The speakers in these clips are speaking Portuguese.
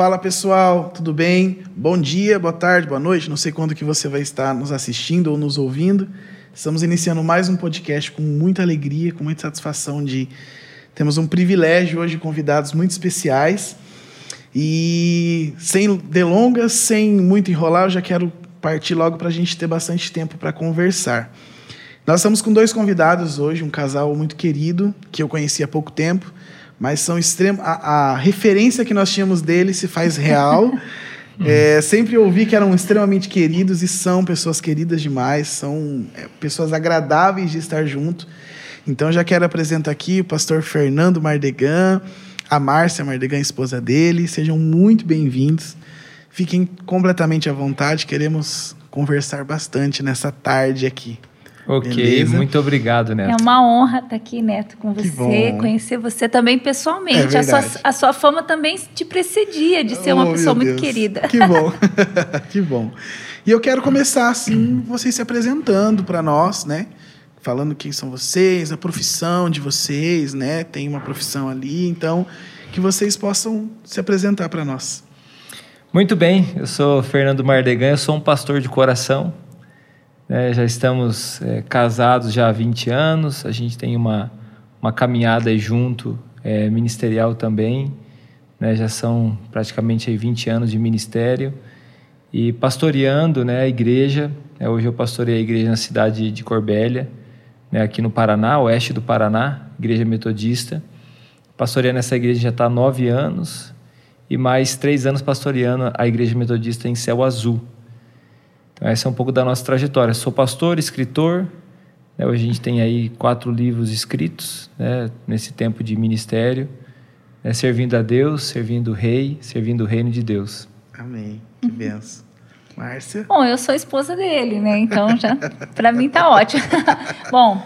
Fala pessoal, tudo bem? Bom dia, boa tarde, boa noite. Não sei quando que você vai estar nos assistindo ou nos ouvindo. Estamos iniciando mais um podcast com muita alegria, com muita satisfação de temos um privilégio hoje convidados muito especiais. E sem delongas, sem muito enrolar, eu já quero partir logo para a gente ter bastante tempo para conversar. Nós estamos com dois convidados hoje, um casal muito querido que eu conheci há pouco tempo mas são extremos. A, a, referência que nós tínhamos deles se faz real. é, sempre ouvi que eram extremamente queridos e são pessoas queridas demais, são é, pessoas agradáveis de estar junto. Então já quero apresentar aqui o pastor Fernando Mardegan, a Márcia Mardegan, esposa dele. Sejam muito bem-vindos. Fiquem completamente à vontade, queremos conversar bastante nessa tarde aqui. Ok, Beleza? muito obrigado, Neto. É uma honra estar aqui, Neto, com você, conhecer você também pessoalmente. É a, sua, a sua fama também te precedia de ser oh, uma pessoa muito querida. Que bom, que bom. E eu quero começar assim, vocês se apresentando para nós, né? Falando quem são vocês, a profissão de vocês, né? Tem uma profissão ali, então que vocês possam se apresentar para nós. Muito bem, eu sou Fernando Mardegan, eu sou um pastor de coração, né? Já estamos é, casados já há 20 anos, a gente tem uma, uma caminhada junto, é, ministerial também. Né? Já são praticamente aí 20 anos de ministério. E pastoreando né, a igreja, né? hoje eu pastorei a igreja na cidade de Corbélia, né, aqui no Paraná, oeste do Paraná, igreja metodista. Pastoreando essa igreja já está há nove anos e mais três anos pastoreando a igreja metodista em Céu Azul, então, essa é um pouco da nossa trajetória. Sou pastor, escritor. Né? Hoje a gente tem aí quatro livros escritos né? nesse tempo de ministério, né? servindo a Deus, servindo o Rei, servindo o reino de Deus. Amém. Que benção. Márcia? Bom, eu sou esposa dele, né? Então já para mim tá ótimo. Bom,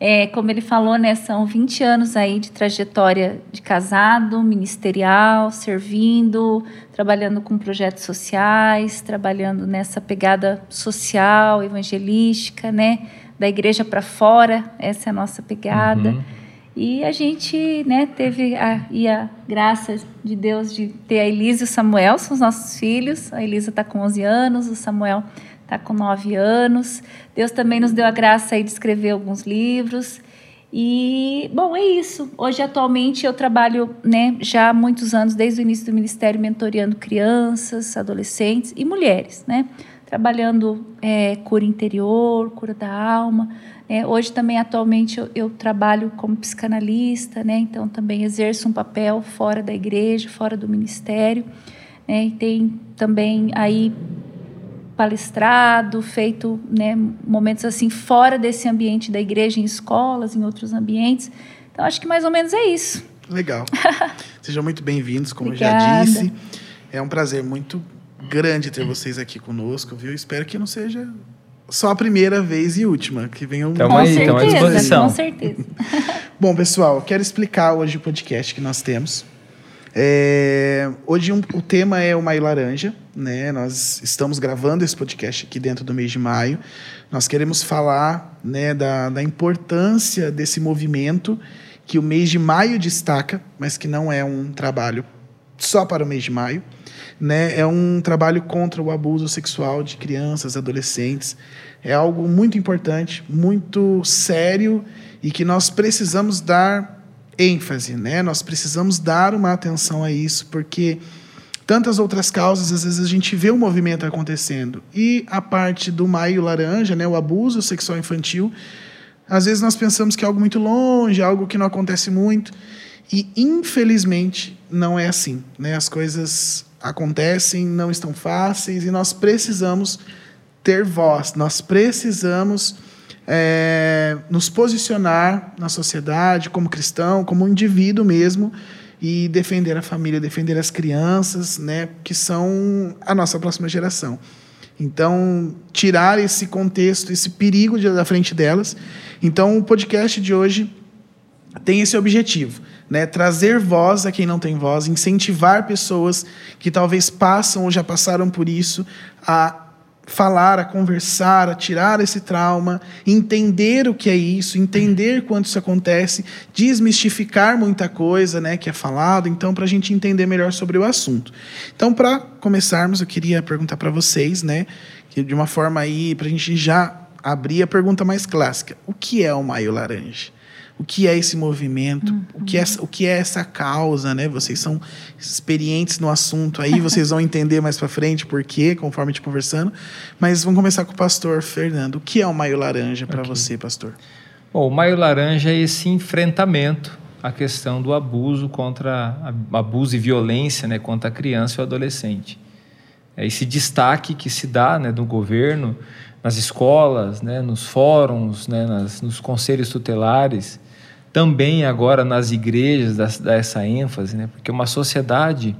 é, como ele falou, né, são 20 anos aí de trajetória de casado, ministerial, servindo, trabalhando com projetos sociais, trabalhando nessa pegada social, evangelística, né, da igreja para fora, essa é a nossa pegada. Uhum. E a gente né, teve a, e a graça de Deus de ter a Elisa e o Samuel, são os nossos filhos. A Elisa está com 11 anos, o Samuel está com nove anos. Deus também nos deu a graça aí de escrever alguns livros. E, bom, é isso. Hoje, atualmente, eu trabalho né, já há muitos anos, desde o início do Ministério, mentoreando crianças, adolescentes e mulheres, né? Trabalhando é, cura interior, cura da alma. Né? Hoje, também, atualmente, eu, eu trabalho como psicanalista, né? Então, também exerço um papel fora da igreja, fora do ministério. Né? E tem também aí palestrado, feito né, momentos assim fora desse ambiente da igreja, em escolas, em outros ambientes. Então, acho que mais ou menos é isso. Legal. Sejam muito bem-vindos, como eu já disse. É um prazer muito grande ter vocês aqui conosco, viu? Espero que não seja só a primeira vez e última, que venham Estamos aí, estamos à disposição. Com certeza. Bom, pessoal, quero explicar hoje o podcast que nós temos. É, hoje um, o tema é o Maio Laranja, né? Nós estamos gravando esse podcast aqui dentro do mês de maio. Nós queremos falar né, da, da importância desse movimento que o mês de maio destaca, mas que não é um trabalho só para o mês de maio. Né? É um trabalho contra o abuso sexual de crianças, adolescentes. É algo muito importante, muito sério e que nós precisamos dar ênfase, né? Nós precisamos dar uma atenção a isso, porque tantas outras causas, às vezes a gente vê o movimento acontecendo. E a parte do maio laranja, né, o abuso sexual infantil, às vezes nós pensamos que é algo muito longe, algo que não acontece muito. E, infelizmente, não é assim. Né? As coisas acontecem, não estão fáceis, e nós precisamos ter voz, nós precisamos é, nos posicionar na sociedade como cristão, como indivíduo mesmo, e defender a família, defender as crianças, né, que são a nossa próxima geração. Então, tirar esse contexto, esse perigo da frente delas. Então, o podcast de hoje tem esse objetivo, né? Trazer voz a quem não tem voz, incentivar pessoas que talvez passam ou já passaram por isso a falar, a conversar, a tirar esse trauma, entender o que é isso, entender quando isso acontece, desmistificar muita coisa, né, que é falado, então para a gente entender melhor sobre o assunto. Então, para começarmos, eu queria perguntar para vocês, né, que de uma forma aí para a gente já abrir a pergunta mais clássica: o que é o Maio Laranja? O que é esse movimento, uhum. o, que é, o que é essa causa, né? Vocês são experientes no assunto aí, vocês vão entender mais para frente por quê, conforme a gente conversando. Mas vamos começar com o pastor Fernando. O que é o Maio Laranja para okay. você, pastor? Bom, o Maio Laranja é esse enfrentamento à questão do abuso contra abuso e violência, né, contra a criança e o adolescente. É esse destaque que se dá, né, do governo nas escolas, né, nos fóruns, né, nas, nos conselhos tutelares, também agora nas igrejas dá, dá essa ênfase, né? porque uma sociedade,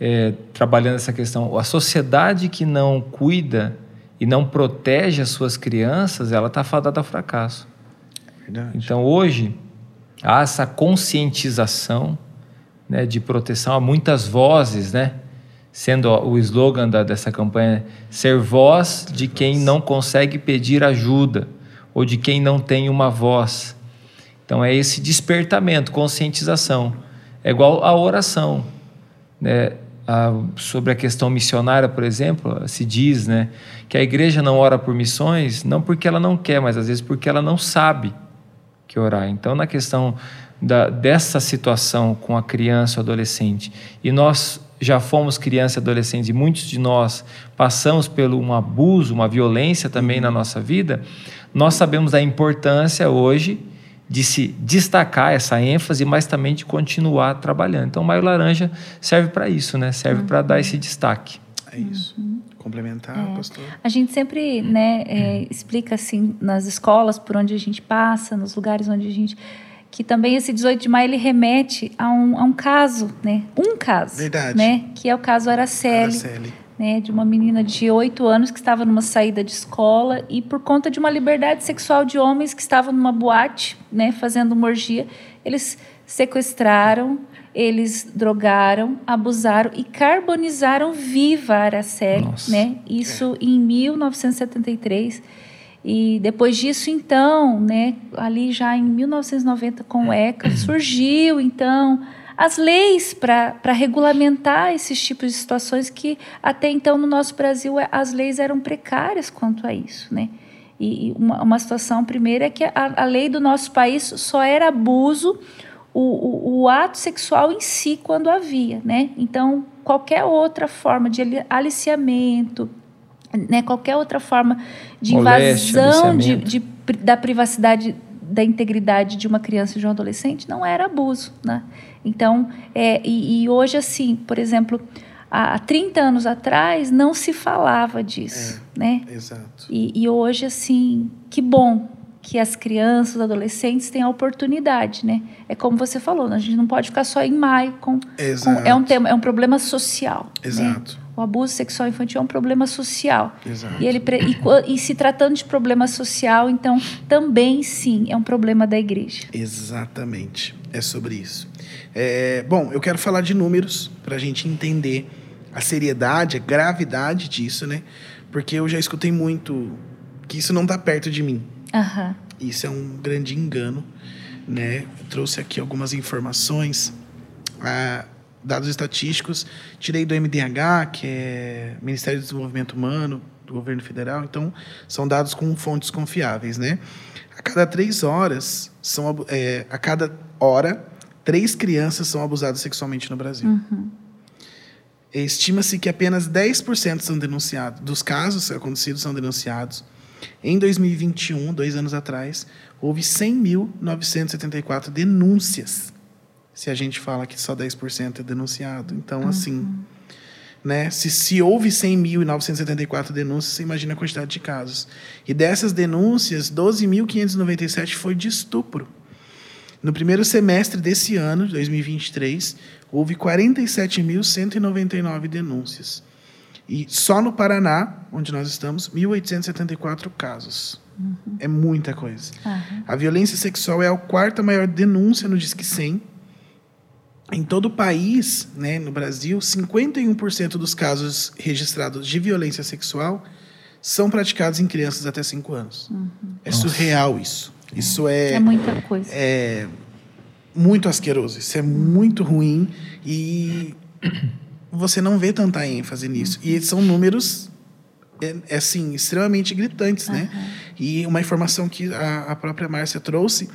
é, trabalhando essa questão, a sociedade que não cuida e não protege as suas crianças, ela está fadada ao fracasso. Verdade. Então hoje há essa conscientização né, de proteção, há muitas vozes, né? Sendo o slogan da, dessa campanha ser voz de quem não consegue pedir ajuda ou de quem não tem uma voz. Então é esse despertamento, conscientização. É igual a oração. Né? A, sobre a questão missionária, por exemplo, se diz né, que a igreja não ora por missões, não porque ela não quer, mas às vezes porque ela não sabe que orar. Então, na questão da, dessa situação com a criança ou adolescente, e nós já fomos criança e adolescentes, e muitos de nós passamos por um abuso, uma violência também na nossa vida, nós sabemos da importância hoje de se destacar essa ênfase, mas também de continuar trabalhando. Então, o Maio Laranja serve para isso, né? Serve uhum. para dar esse destaque. É isso. Uhum. Complementar, é. pastor? A gente sempre né, é, explica assim nas escolas por onde a gente passa, nos lugares onde a gente que também esse 18 de maio ele remete a um, a um caso, né? Um caso, Verdade. né? Que é o caso Araceli, Araceli né, de uma menina de 8 anos que estava numa saída de escola e por conta de uma liberdade sexual de homens que estavam numa boate, né, fazendo uma orgia, eles sequestraram, eles drogaram, abusaram e carbonizaram viva a Araceli, Nossa. né? Isso é. em 1973. E depois disso, então, né, ali já em 1990 com o ECA, surgiu então as leis para regulamentar esses tipos de situações que até então no nosso Brasil é, as leis eram precárias quanto a isso, né? E uma, uma situação primeira é que a, a, lei do nosso país só era abuso o, o, o, ato sexual em si quando havia, né? Então qualquer outra forma de aliciamento, né? Qualquer outra forma de invasão de, de, da privacidade da integridade de uma criança e de um adolescente não era abuso, né? Então, é, e, e hoje, assim, por exemplo, há 30 anos atrás não se falava disso, é, né? Exato. E, e, hoje, assim, que bom que as crianças, os adolescentes têm a oportunidade, né? É como você falou, a gente não pode ficar só em maio com, Exato. com é um tema, é um problema social. Né? Exato. Né? O abuso sexual infantil é um problema social. Exato. E, ele, e, e, se tratando de problema social, então também sim é um problema da igreja. Exatamente. É sobre isso. É, bom, eu quero falar de números para a gente entender a seriedade, a gravidade disso, né? Porque eu já escutei muito que isso não está perto de mim. Uhum. Isso é um grande engano, né? Eu trouxe aqui algumas informações. Ah, dados estatísticos, tirei do MDH, que é Ministério do Desenvolvimento Humano, do governo federal, então são dados com fontes confiáveis, né? A cada três horas, são, é, a cada hora, três crianças são abusadas sexualmente no Brasil. Uhum. Estima-se que apenas 10% são denunciados, dos casos acontecidos são denunciados. Em 2021, dois anos atrás, houve 100.974 denúncias se a gente fala que só 10% é denunciado. Então, uhum. assim, né? Se, se houve 100.974 denúncias, você imagina a quantidade de casos. E dessas denúncias, 12.597 foi de estupro. No primeiro semestre desse ano, 2023, houve 47.199 denúncias. E só no Paraná, onde nós estamos, 1.874 casos. Uhum. É muita coisa. Uhum. A violência sexual é a quarta maior denúncia no Disque 100 em todo o país, né, no Brasil, 51% dos casos registrados de violência sexual são praticados em crianças até 5 anos. Uhum. É surreal isso. Isso é. É muita coisa. É muito asqueroso. Isso é muito ruim e você não vê tanta ênfase nisso. E são números é, é assim, extremamente gritantes, uhum. né? E uma informação que a, a própria Márcia trouxe,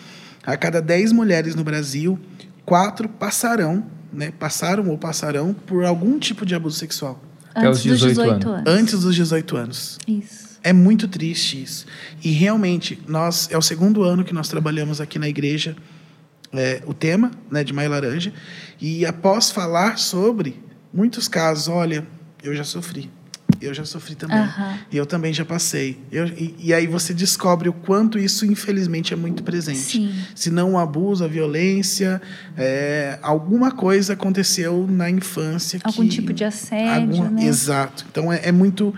a cada 10 mulheres no Brasil, quatro passarão, né? Passaram ou passarão por algum tipo de abuso sexual. Antes dos 18, 18 anos. Antes dos 18 anos. Isso. É muito triste isso. E realmente, nós é o segundo ano que nós trabalhamos aqui na igreja é, o tema né, de Maio Laranja. E após falar sobre muitos casos, olha, eu já sofri. Eu já sofri também. Uhum. E eu também já passei. Eu, e, e, aí você descobre o quanto isso, infelizmente, é muito presente. Sim. Se não o abuso, a violência, é, alguma coisa aconteceu na infância. Algum que, tipo de assédio, alguma, né? Exato. Então, é, é, muito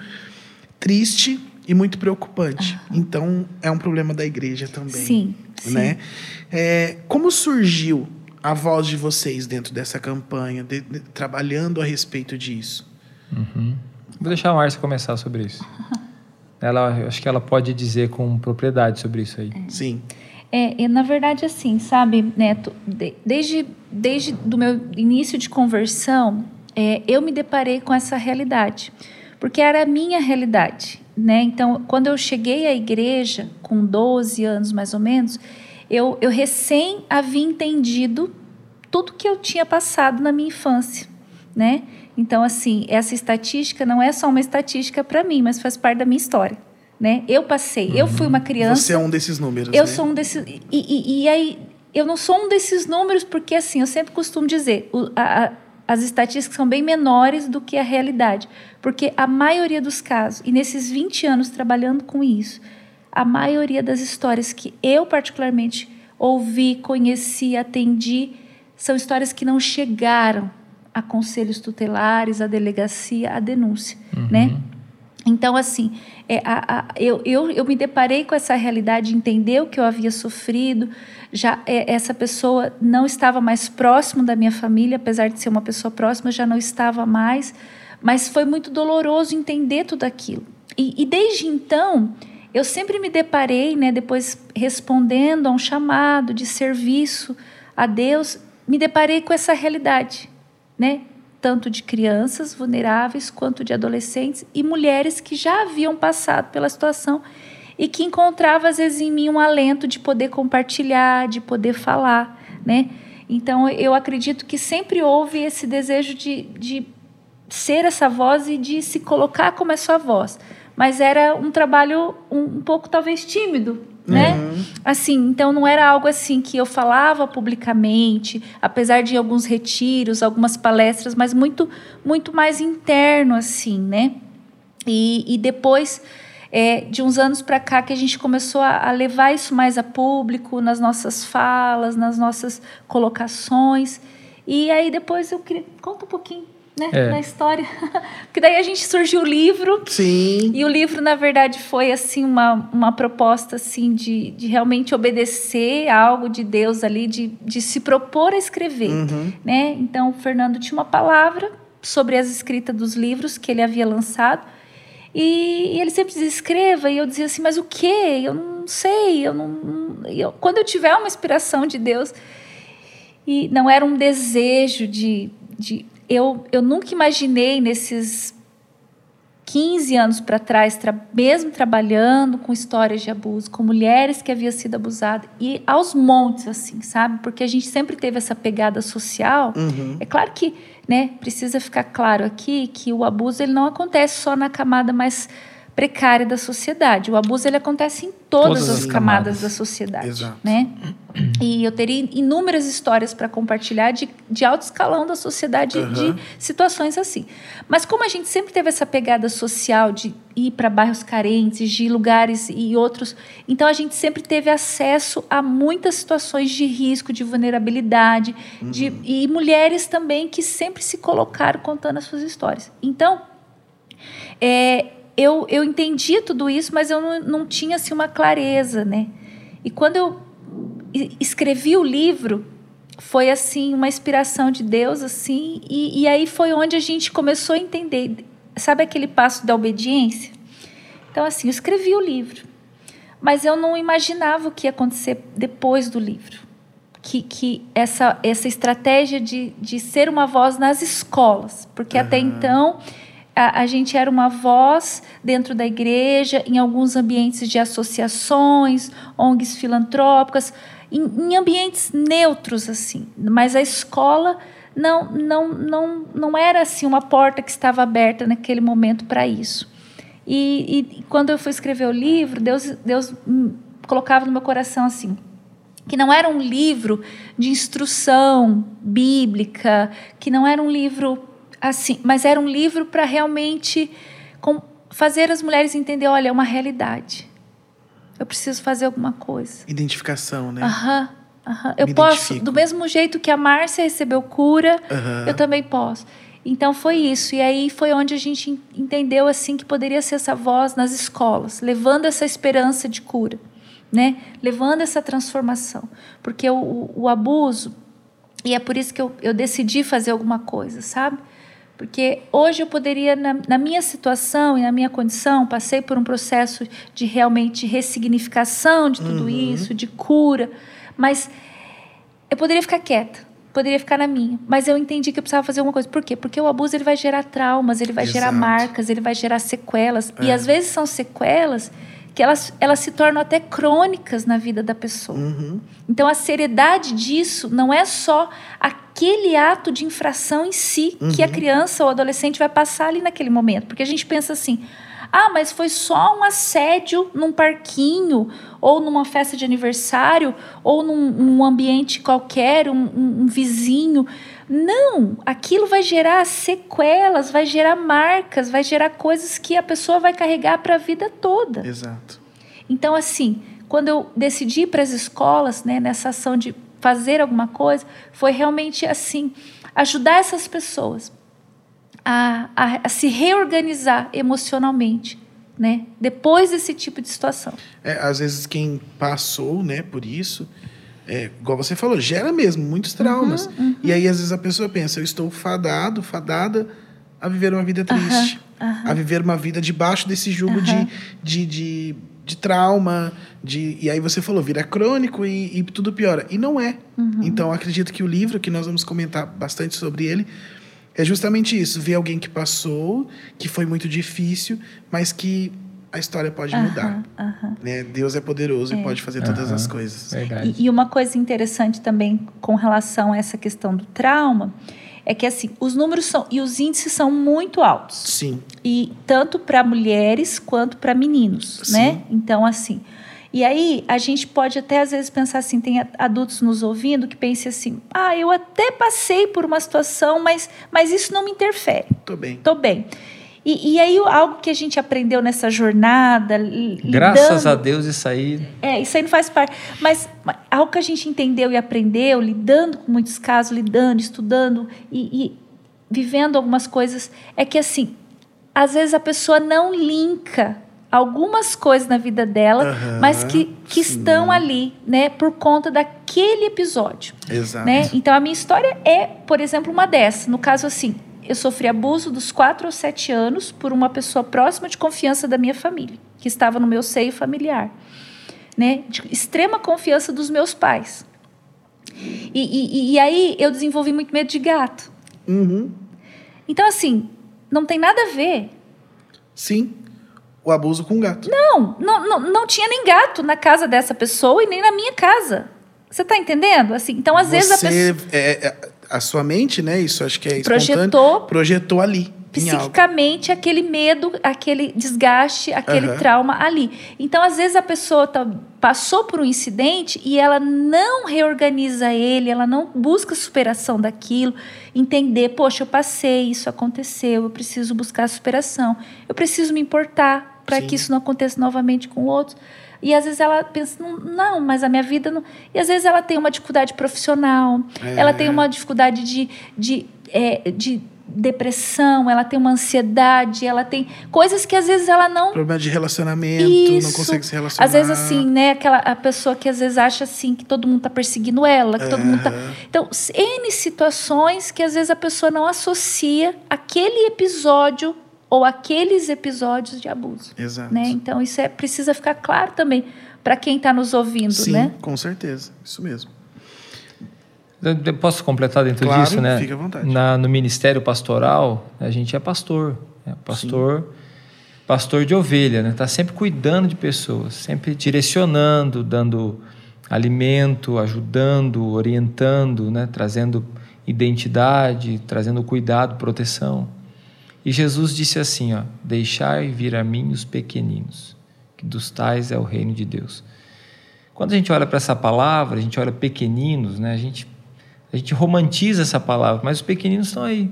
triste e muito preocupante. Uhum. Então, é um problema da igreja também. Sim, né? sim. É, como surgiu a voz de vocês dentro dessa campanha, de, de, trabalhando a respeito disso? Uhum. Vou deixar a Márcia começar sobre isso. Ela, acho que ela pode dizer com propriedade sobre isso aí. É. Sim. É, na verdade, assim, sabe, Neto, desde, desde do meu início de conversão, é, eu me deparei com essa realidade, porque era a minha realidade, né? Então, quando eu cheguei à igreja, com 12 anos mais ou menos, eu, eu recém havia entendido tudo que eu tinha passado na minha infância, né? Então, assim, essa estatística não é só uma estatística para mim, mas faz parte da minha história. Né? Eu passei, uhum. eu fui uma criança. Você é um desses números. Eu né? sou um desses. E, e, e, aí, eu não sou um desses números, porque, assim, eu sempre costumo dizer, a, a, as estatísticas são bem menores do que a realidade. Porque a maioria dos casos, e nesses 20 anos trabalhando com isso, a maioria das histórias que eu, particularmente, ouvi, conheci, atendi, são histórias que não chegaram a conselhos tutelares, a delegacia, a denúncia, uhum. né? Então, assim, é, a, a, eu, eu, eu me deparei com essa realidade, entender o que eu havia sofrido. Já é, essa pessoa não estava mais próximo da minha família, apesar de ser uma pessoa próxima, já não estava mais. Mas foi muito doloroso entender tudo aquilo. E, e desde então, eu sempre me deparei, né, depois respondendo a um chamado de serviço a Deus, me deparei com essa realidade né? Tanto de crianças vulneráveis quanto de adolescentes e mulheres que já haviam passado pela situação e que encontravam às vezes em mim um alento de poder compartilhar, de poder falar, né? Então eu acredito que sempre houve esse desejo de, de ser essa voz e de se colocar como essa voz. Mas era um trabalho um, um pouco talvez tímido, né? Uhum. Assim, então não era algo assim que eu falava publicamente, apesar de alguns retiros, algumas palestras, mas muito, muito mais interno, assim, né? E, e depois é, de uns anos para cá que a gente começou a, a, levar isso mais a público, nas nossas falas, nas nossas colocações. E aí depois eu queria conta um pouquinho né, é. na história. Porque daí a gente surgiu o livro. Sim. E o livro, na verdade, foi assim uma, uma proposta assim de, de realmente obedecer algo de Deus ali, de, de se propor a escrever. Uhum. Né? Então, o Fernando tinha uma palavra sobre as escritas dos livros que ele havia lançado. E, e ele sempre dizia, escreva. E eu dizia assim, mas o quê? Eu não sei. Eu não, eu, quando eu tiver uma inspiração de Deus... E não era um desejo de, de eu, eu nunca imaginei nesses 15 anos para trás, tra mesmo trabalhando com histórias de abuso, com mulheres que haviam sido abusadas, e aos montes, assim, sabe? Porque a gente sempre teve essa pegada social. Uhum. É claro que né, precisa ficar claro aqui que o abuso ele não acontece só na camada mais precária da sociedade. O abuso ele acontece em todas, todas as, as camadas, camadas, da sociedade, Exato. né? E eu teria inúmeras histórias para compartilhar de, de alto escalão da sociedade uhum. de situações assim. Mas como a gente sempre teve essa pegada social de ir para bairros carentes, de lugares e outros, então a gente sempre teve acesso a muitas situações de risco, de vulnerabilidade, uhum. de, e mulheres também que sempre se colocaram contando as suas histórias. Então, é, eu, eu entendia tudo isso, mas eu não, não tinha assim, uma clareza, né? E quando eu escrevi o livro, foi assim uma inspiração de Deus, assim, e, e aí foi onde a gente começou a entender. Sabe aquele passo da obediência? Então, assim, eu escrevi o livro, mas eu não imaginava o que ia acontecer depois do livro. Que, que essa, essa estratégia de, de ser uma voz nas escolas, porque até então a, a, gente era uma voz dentro da igreja, em alguns ambientes de associações, ONGs filantrópicas, em, em ambientes neutros, assim. Mas a escola não, não, não, não era assim uma porta que estava aberta naquele momento para isso. E, e, quando eu fui escrever o livro, Deus, Deus colocava no meu coração assim, que não era um livro de instrução bíblica, que não era um livro assim, mas era um livro para realmente com, fazer as mulheres entender, olha, é uma realidade. Eu preciso fazer alguma coisa. Identificação, né? Aham. Uhum. Eu posso, identifico. do mesmo jeito que a Márcia recebeu cura, eu também posso. Então foi isso. E aí foi onde a gente entendeu assim que poderia ser essa voz nas escolas, levando essa esperança de cura, né? Levando essa transformação. Porque o, o abuso, e é por isso que eu, eu decidi fazer alguma coisa, sabe? Porque hoje eu poderia, na, na, minha situação e na minha condição, passei por um processo de realmente ressignificação de tudo uhum. isso, de cura, mas eu poderia ficar quieta poderia ficar na minha. Mas eu entendi que eu precisava fazer alguma coisa. Por quê? Porque o abuso ele vai gerar traumas, ele vai Exato. gerar marcas, ele vai gerar sequelas. É. E às vezes são sequelas que elas, elas se tornam até crônicas na vida da pessoa. Uhum. Então a seriedade disso não é só aquele ato de infração em si uhum. que a uhum. criança ou adolescente vai passar ali naquele momento. Porque a gente pensa assim. Ah, mas foi só um assédio num parquinho, ou numa festa de aniversário, ou num, num ambiente qualquer, um, um, um vizinho. Não, aquilo vai gerar sequelas, vai gerar marcas, vai gerar coisas que a pessoa vai carregar para a vida toda. Exato. Então, assim, quando eu decidi ir para as escolas, né, nessa ação de fazer alguma coisa, foi realmente assim, ajudar essas pessoas a, a, a se reorganizar emocionalmente. Né? Depois desse tipo de situação. É, às vezes quem passou, né, por isso, é, igual você falou, gera mesmo muitos traumas. Uhum, uhum. E aí às vezes a pessoa pensa, eu estou fadado, fadada a viver uma vida triste, a viver uma vida debaixo desse jugo de, de, de, de, trauma, de e aí você falou, vira crônico e, e tudo piora. E não é. Uhum. Então acredito que o livro, que nós vamos comentar bastante sobre ele, é justamente isso, ver alguém que passou, que foi muito difícil, mas que a história pode uh -huh, mudar. Uh -huh. Né? Deus é poderoso é. e pode fazer uh -huh. todas as coisas. E, e, uma coisa interessante também com relação a essa questão do trauma é que assim os números são e os índices são muito altos. Sim. E tanto para mulheres quanto para meninos, Sim. né? Então assim, e aí a gente pode até às vezes pensar assim, tem adultos nos ouvindo que pensem assim, ah, eu até passei por uma situação, mas, mas isso não me interfere. Tô bem. Tô bem. E, e, aí algo que a gente aprendeu nessa jornada. Graças lidando, a Deus isso aí. É, isso aí não faz parte. Mas, algo que a gente entendeu e aprendeu, lidando com muitos casos, lidando, estudando e, e vivendo algumas coisas, é que assim, às vezes a pessoa não linka algumas coisas na vida dela, uhum, mas que, que estão ali, né, por conta daquele episódio. Exato. Né? Então a minha história é, por exemplo, uma dessa. No caso assim, eu sofri abuso dos 4 ou 7 anos por uma pessoa próxima de confiança da minha família, que estava no meu seio familiar. Né? De extrema confiança dos meus pais. E, e, e aí eu desenvolvi muito medo de gato. Uhum. Então, assim, não tem nada a ver. Sim o abuso com gato. Não, não, não, não tinha nem gato na casa dessa pessoa e nem na minha casa. Você está entendendo? Assim, então, às Você, vezes a pessoa. É, é, a sua mente, né? Isso acho que é projetou, projetou ali. Psiquicamente, aquele medo, aquele desgaste, aquele uhum. trauma ali. Então, às vezes, a pessoa tá, passou por um incidente e ela não reorganiza ele, ela não busca superação daquilo, entender, poxa, eu passei, isso aconteceu, eu preciso buscar superação, eu preciso me importar para que isso não aconteça novamente com outros. E às vezes ela pensa, não, mas a minha vida não. E às vezes ela tem uma dificuldade profissional, é. ela tem uma dificuldade de, de, é, de depressão, ela tem uma ansiedade, ela tem coisas que às vezes ela não. Problema de relacionamento, Isso. não consegue se relacionar. Às vezes, assim, né? Aquela a pessoa que às vezes acha assim que todo mundo está perseguindo ela, que todo mundo tá. Então, N situações que às vezes a pessoa não associa aquele episódio ou aqueles episódios de abuso. Exato. Né? Então, isso é, precisa ficar claro também para quem está nos ouvindo, Sim, né? com certeza. Isso mesmo. Eu posso completar dentro Claro, disso, né? fica à vontade. Na, no ministério pastoral, a gente é pastor. É pastor, pastor de ovelha, né? Tá sempre cuidando de pessoas, sempre direcionando, dando alimento, ajudando, orientando, né? Trazendo identidade, trazendo cuidado, proteção. E Jesus disse assim, ó: Deixai vir a mim os pequeninos, que dos tais é o reino de Deus. Quando a gente olha para essa palavra, a gente olha pequeninos, né? A gente a gente romantiza essa palavra, mas os pequeninos estão aí.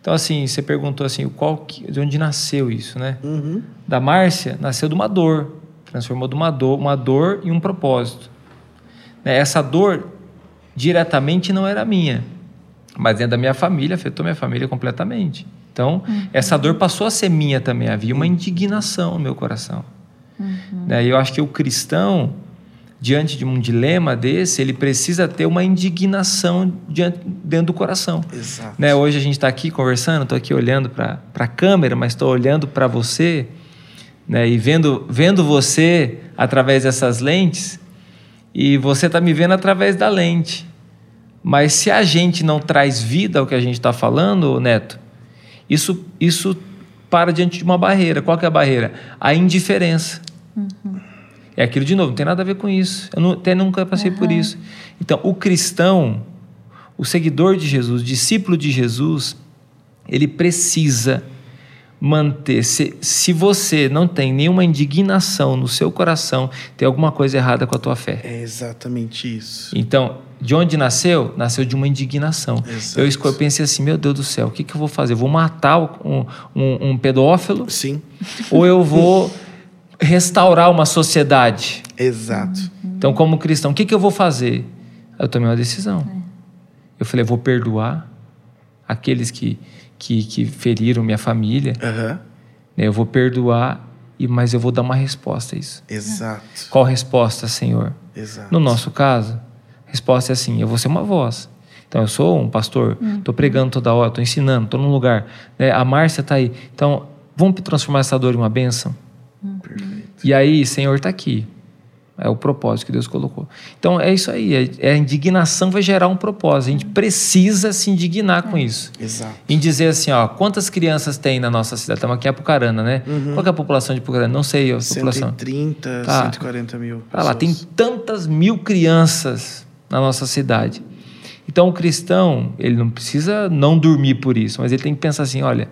Então assim, você perguntou assim, qual que- de onde nasceu isso, né? Uhum. Da Márcia nasceu de uma dor, transformou de uma dor, uma dor em um propósito. Né? Essa dor diretamente não era minha, mas dentro da minha família afetou minha família completamente. Então, essa dor passou a ser minha também. Havia uma indignação no meu coração. Né? E eu acho que o cristão, diante de um dilema desse, ele precisa ter uma indignação diante, dentro do coração. Exato. Né? Hoje a gente está aqui conversando, estou aqui olhando para a câmera, mas estou olhando para você né? e vendo, vendo você através dessas lentes, e você está me vendo através da lente. Mas se a gente não traz vida ao que a gente está falando, Neto, isso, isso para diante de uma barreira. Qual que é a barreira? A indiferença. É aquilo de novo, não tem nada a ver com isso. Eu não, até nunca passei por isso. Então, o cristão, o seguidor de Jesus, discípulo de Jesus, ele precisa manter. Se, se você não tem nenhuma indignação no seu coração, tem alguma coisa errada com a tua fé. É exatamente isso. Então, de onde nasceu? Nasceu de uma indignação. Exato. Eu, eu pensei assim, meu Deus do céu, o que, que eu vou fazer? Eu vou matar um, um, um pedófilo Sim, ou eu vou restaurar uma sociedade? exato. Então, como cristão, o que, que eu vou fazer? Eu tomei uma decisão. Eu falei, eu vou perdoar aqueles que, que, que feriram minha família. Né? Eu vou perdoar, mas eu vou dar uma resposta a isso. Exato. Qual resposta, Senhor? Exato. No nosso caso, a resposta é assim: eu vou ser uma voz. Então, eu sou um pastor, estou pregando toda hora, estou ensinando, estou num lugar. né? A Márcia está aí. Então, vamos transformar essa dor em uma bênção? Perfeito. E aí, Senhor está aqui. É o propósito que Deus colocou. Então, é isso aí. é- é a indignação vai gerar um propósito. A gente precisa se indignar com isso. Exato. Em dizer assim, ó, quantas crianças tem na nossa cidade? Estamos aqui em Apucarana, né? Qual que é a população de Apucarana? Não sei a população. 130, Tá. 140 mil. Ah lá, tem pessoas. tantas mil crianças na nossa cidade. Então, o cristão, ele não precisa não dormir por isso, mas ele tem que pensar assim: olha,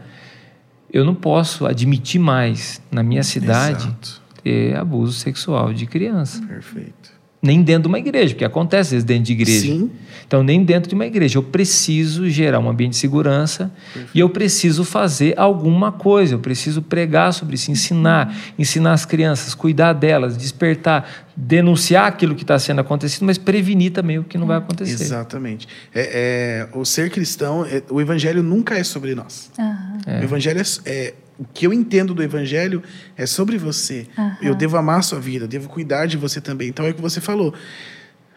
eu não posso admitir mais na minha cidade Exato. Ter abuso sexual de criança. Perfeito. Nem dentro de uma igreja, porque acontece isso dentro de igreja. Sim. Então, nem dentro de uma igreja. Eu preciso gerar um ambiente de segurança e eu preciso fazer alguma coisa. Eu preciso pregar sobre isso, ensinar, ensinar as crianças, cuidar delas, despertar, denunciar aquilo que está sendo acontecido, mas prevenir também o que não vai acontecer. Exatamente. É, é, o ser cristão, é- o evangelho nunca é sobre nós. Aham. É. O evangelho é, é- o que eu entendo do evangelho é sobre você. Aham. Eu devo amar a sua vida, eu devo cuidar de você também. Então é o que você falou.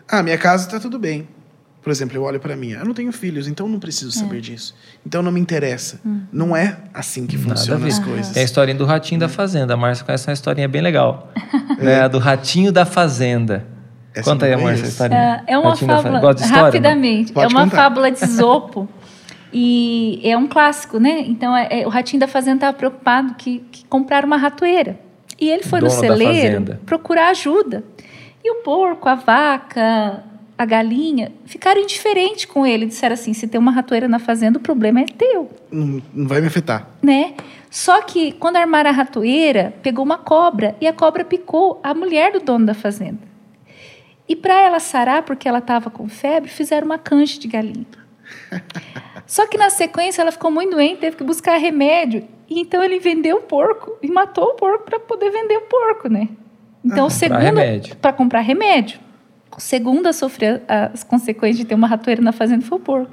Ah, minha casa está tudo bem. Por exemplo, eu olho para mim, eu não tenho filhos, então não preciso saber disso. Então não me interessa. Não é assim que funcionam as coisas. É a historinha do ratinho da fazenda. A Márcia conhece uma historinha bem legal. né? A do ratinho da fazenda. Essa Conta aí, Márcia, a historinha. É, é uma Ratinho da fábula, Fazenda. Gosta de história, não? rapidamente, é uma contar. fábula de Esopo e é um clássico, né? Então, é- é- o ratinho da fazenda estava preocupado que, que compraram uma ratoeira. E ele foi no Dono da celeiro procurar ajuda. E o porco, a vaca, a galinha ficaram indiferentes com ele. Disseram assim, se tem uma ratoeira na fazenda, o problema é teu Não, não vai me afetar. né? Só que quando armaram a ratoeira, pegou uma cobra e a cobra picou a mulher do dono da fazenda. E para ela sarar, porque ela estava com febre, fizeram uma cancha de galinha. Só que na sequência ela ficou muito doente, teve que buscar remédio. E então ele vendeu o porco e matou o porco para poder vender o porco, né? Então, o segundo para comprar remédio. O segundo a sofrer as consequências de ter uma ratoeira na fazenda foi o porco.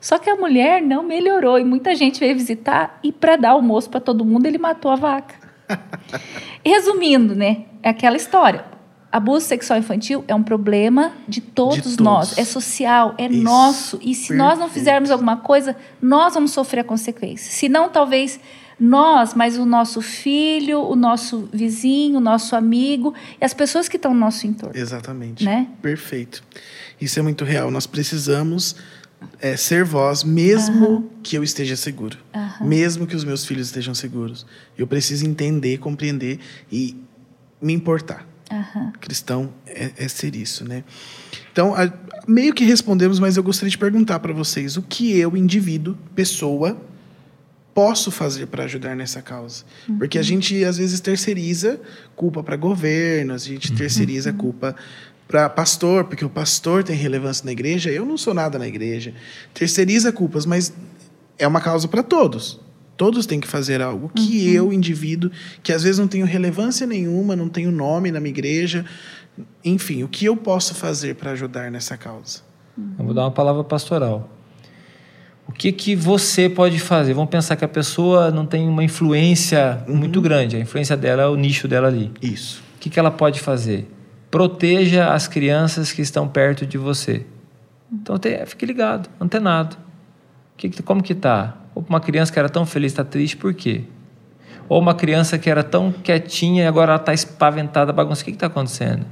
Só que a mulher não melhorou e muita gente veio visitar e para dar almoço para todo mundo ele matou a vaca. Resumindo, né? É aquela história. Abuso sexual infantil é um problema de todos, De todos. nós. É social, é Isso. nosso. E se nós não Perfeito. fizermos alguma coisa, nós vamos sofrer a consequência. Se não, talvez nós, mas o nosso filho, o nosso vizinho, o nosso amigo e as pessoas que estão no nosso entorno. Exatamente. Né? Perfeito. Isso é muito real. Nós precisamos é, ser voz, mesmo uhum. que eu esteja seguro. Uhum. Mesmo que os meus filhos estejam seguros. Eu preciso entender, compreender e me importar. Uhum. Cristão é, é, ser isso, né? Então, a, meio que respondemos, mas eu gostaria de perguntar para vocês o que eu, indivíduo, pessoa, posso fazer para ajudar nessa causa? Uhum. Porque a gente às vezes terceiriza culpa para governo, a gente terceiriza uhum. culpa para pastor, porque o pastor tem relevância na igreja, eu não sou nada na igreja. Terceiriza culpas, mas é uma causa para todos. Todos têm que fazer algo que uhum. eu, indivíduo, que às vezes não tenho relevância nenhuma, não tenho nome na minha igreja, enfim, o que eu posso fazer para ajudar nessa causa? Eu vou dar uma palavra pastoral. O que, que você pode fazer? Vamos pensar que a pessoa não tem uma influência uhum. muito grande. A influência dela é o nicho dela ali. Isso. O que, que ela pode fazer? Proteja as crianças que estão perto de você. Então, te, fique ligado, antenado. Que, como que tá? Ou uma criança que era tão feliz está triste, por quê? Ou uma criança que era tão quietinha e agora ela está espaventada, bagunça. O que está acontecendo?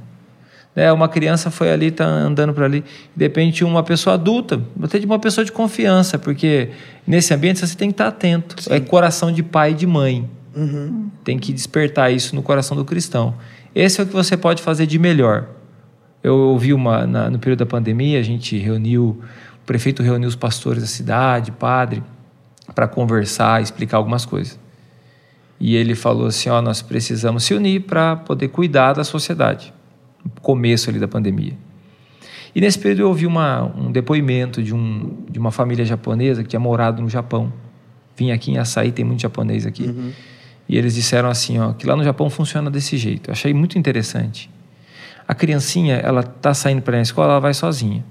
É, uma criança foi ali, está andando por ali, de repente uma pessoa adulta, até de uma pessoa de confiança, porque nesse ambiente você tem que estar atento. Sim. É coração de pai e de mãe. Uhum. Tem que despertar isso no coração do cristão. Esse é o que você pode fazer de melhor. Eu ouvi uma, na, no período da pandemia, a gente reuniu, o prefeito reuniu os pastores da cidade, padre, para conversar, explicar algumas coisas. E ele falou assim: ó, nós precisamos se unir para poder cuidar da sociedade começo ali da pandemia. E nesse período eu ouvi uma, um depoimento de, um, de uma família japonesa que tinha morado no Japão. Vim aqui em Açaí, tem muito japonês aqui. Uhum. E eles disseram assim, ó, que lá no Japão funciona desse jeito. Eu achei muito interessante. A criancinha, ela tá saindo para a escola, ela vai sozinha.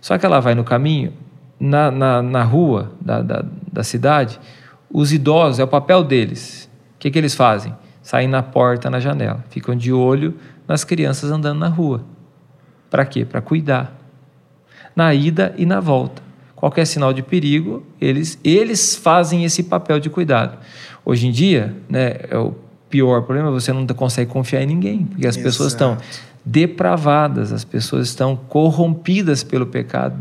Só que ela vai no caminho, na, na, na rua da, da, da, cidade, os idosos, é o papel deles. O que, que eles fazem? Saem na porta, na janela. Ficam de olho nas crianças andando na rua. Para quê? Para cuidar. Na ida e na volta. Qualquer sinal de perigo, eles, eles fazem esse papel de cuidado. Hoje em dia, né, é o pior problema, você não consegue confiar em ninguém, porque as Exato. pessoas estão depravadas, as pessoas estão corrompidas pelo pecado.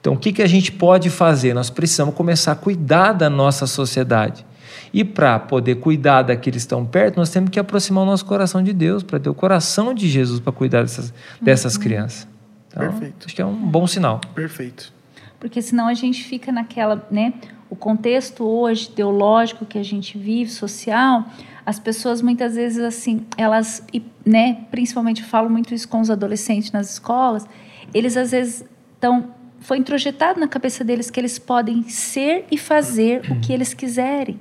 Então, o que, que a gente pode fazer? Nós precisamos começar a cuidar da nossa sociedade. E para poder cuidar daqueles que estão perto, nós temos que aproximar o nosso coração de Deus, para ter o coração de Jesus para cuidar dessas, dessas uhum. crianças. Então, Perfeito. Acho que é um bom sinal. Perfeito. Porque senão a gente fica naquela, né? O contexto hoje teológico que a gente vive, social, as pessoas muitas vezes assim, elas, né, principalmente eu falo muito isso com os adolescentes nas escolas, eles às vezes estão foi introjetado na cabeça deles que eles podem ser e fazer o que eles quiserem.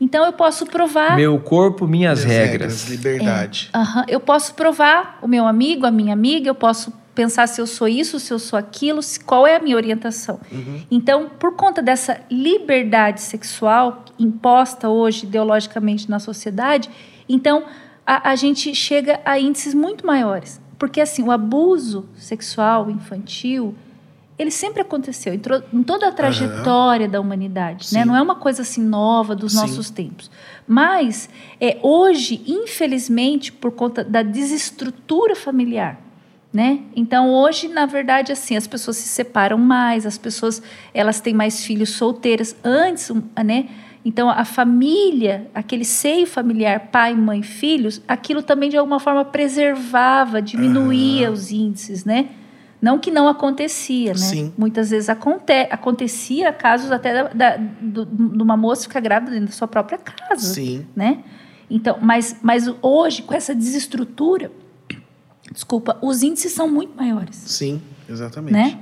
Então eu posso provar. Meu corpo, minhas, regras. regras. Liberdade. É, uh -huh. Eu posso provar o meu amigo, a minha amiga, eu posso pensar se eu sou isso, se eu sou aquilo, se, qual é a minha orientação. Uhum. Então, por conta dessa liberdade sexual imposta hoje ideologicamente na sociedade, então a, a gente chega a índices muito maiores. Porque assim, o abuso sexual infantil, ele sempre aconteceu em, toda a trajetória uhum. da humanidade, né? Não é uma coisa assim nova dos Sim. nossos tempos. Mas é hoje, infelizmente, por conta da desestrutura familiar, né? Então hoje, na verdade, assim, as pessoas se separam mais, as pessoas elas têm mais filhos solteiras. Antes, né? Então a família, aquele seio familiar, pai, mãe, filhos, aquilo também de alguma forma preservava, diminuía uhum. os índices, né? Não que não acontecia, né? Sim. Muitas vezes aconte acontecia casos até da, da, do, de uma moça ficar grávida dentro da sua própria casa. Sim. Né? Então, mas, mas hoje, com essa desestrutura, desculpa, os índices são muito maiores. Sim, exatamente. Né?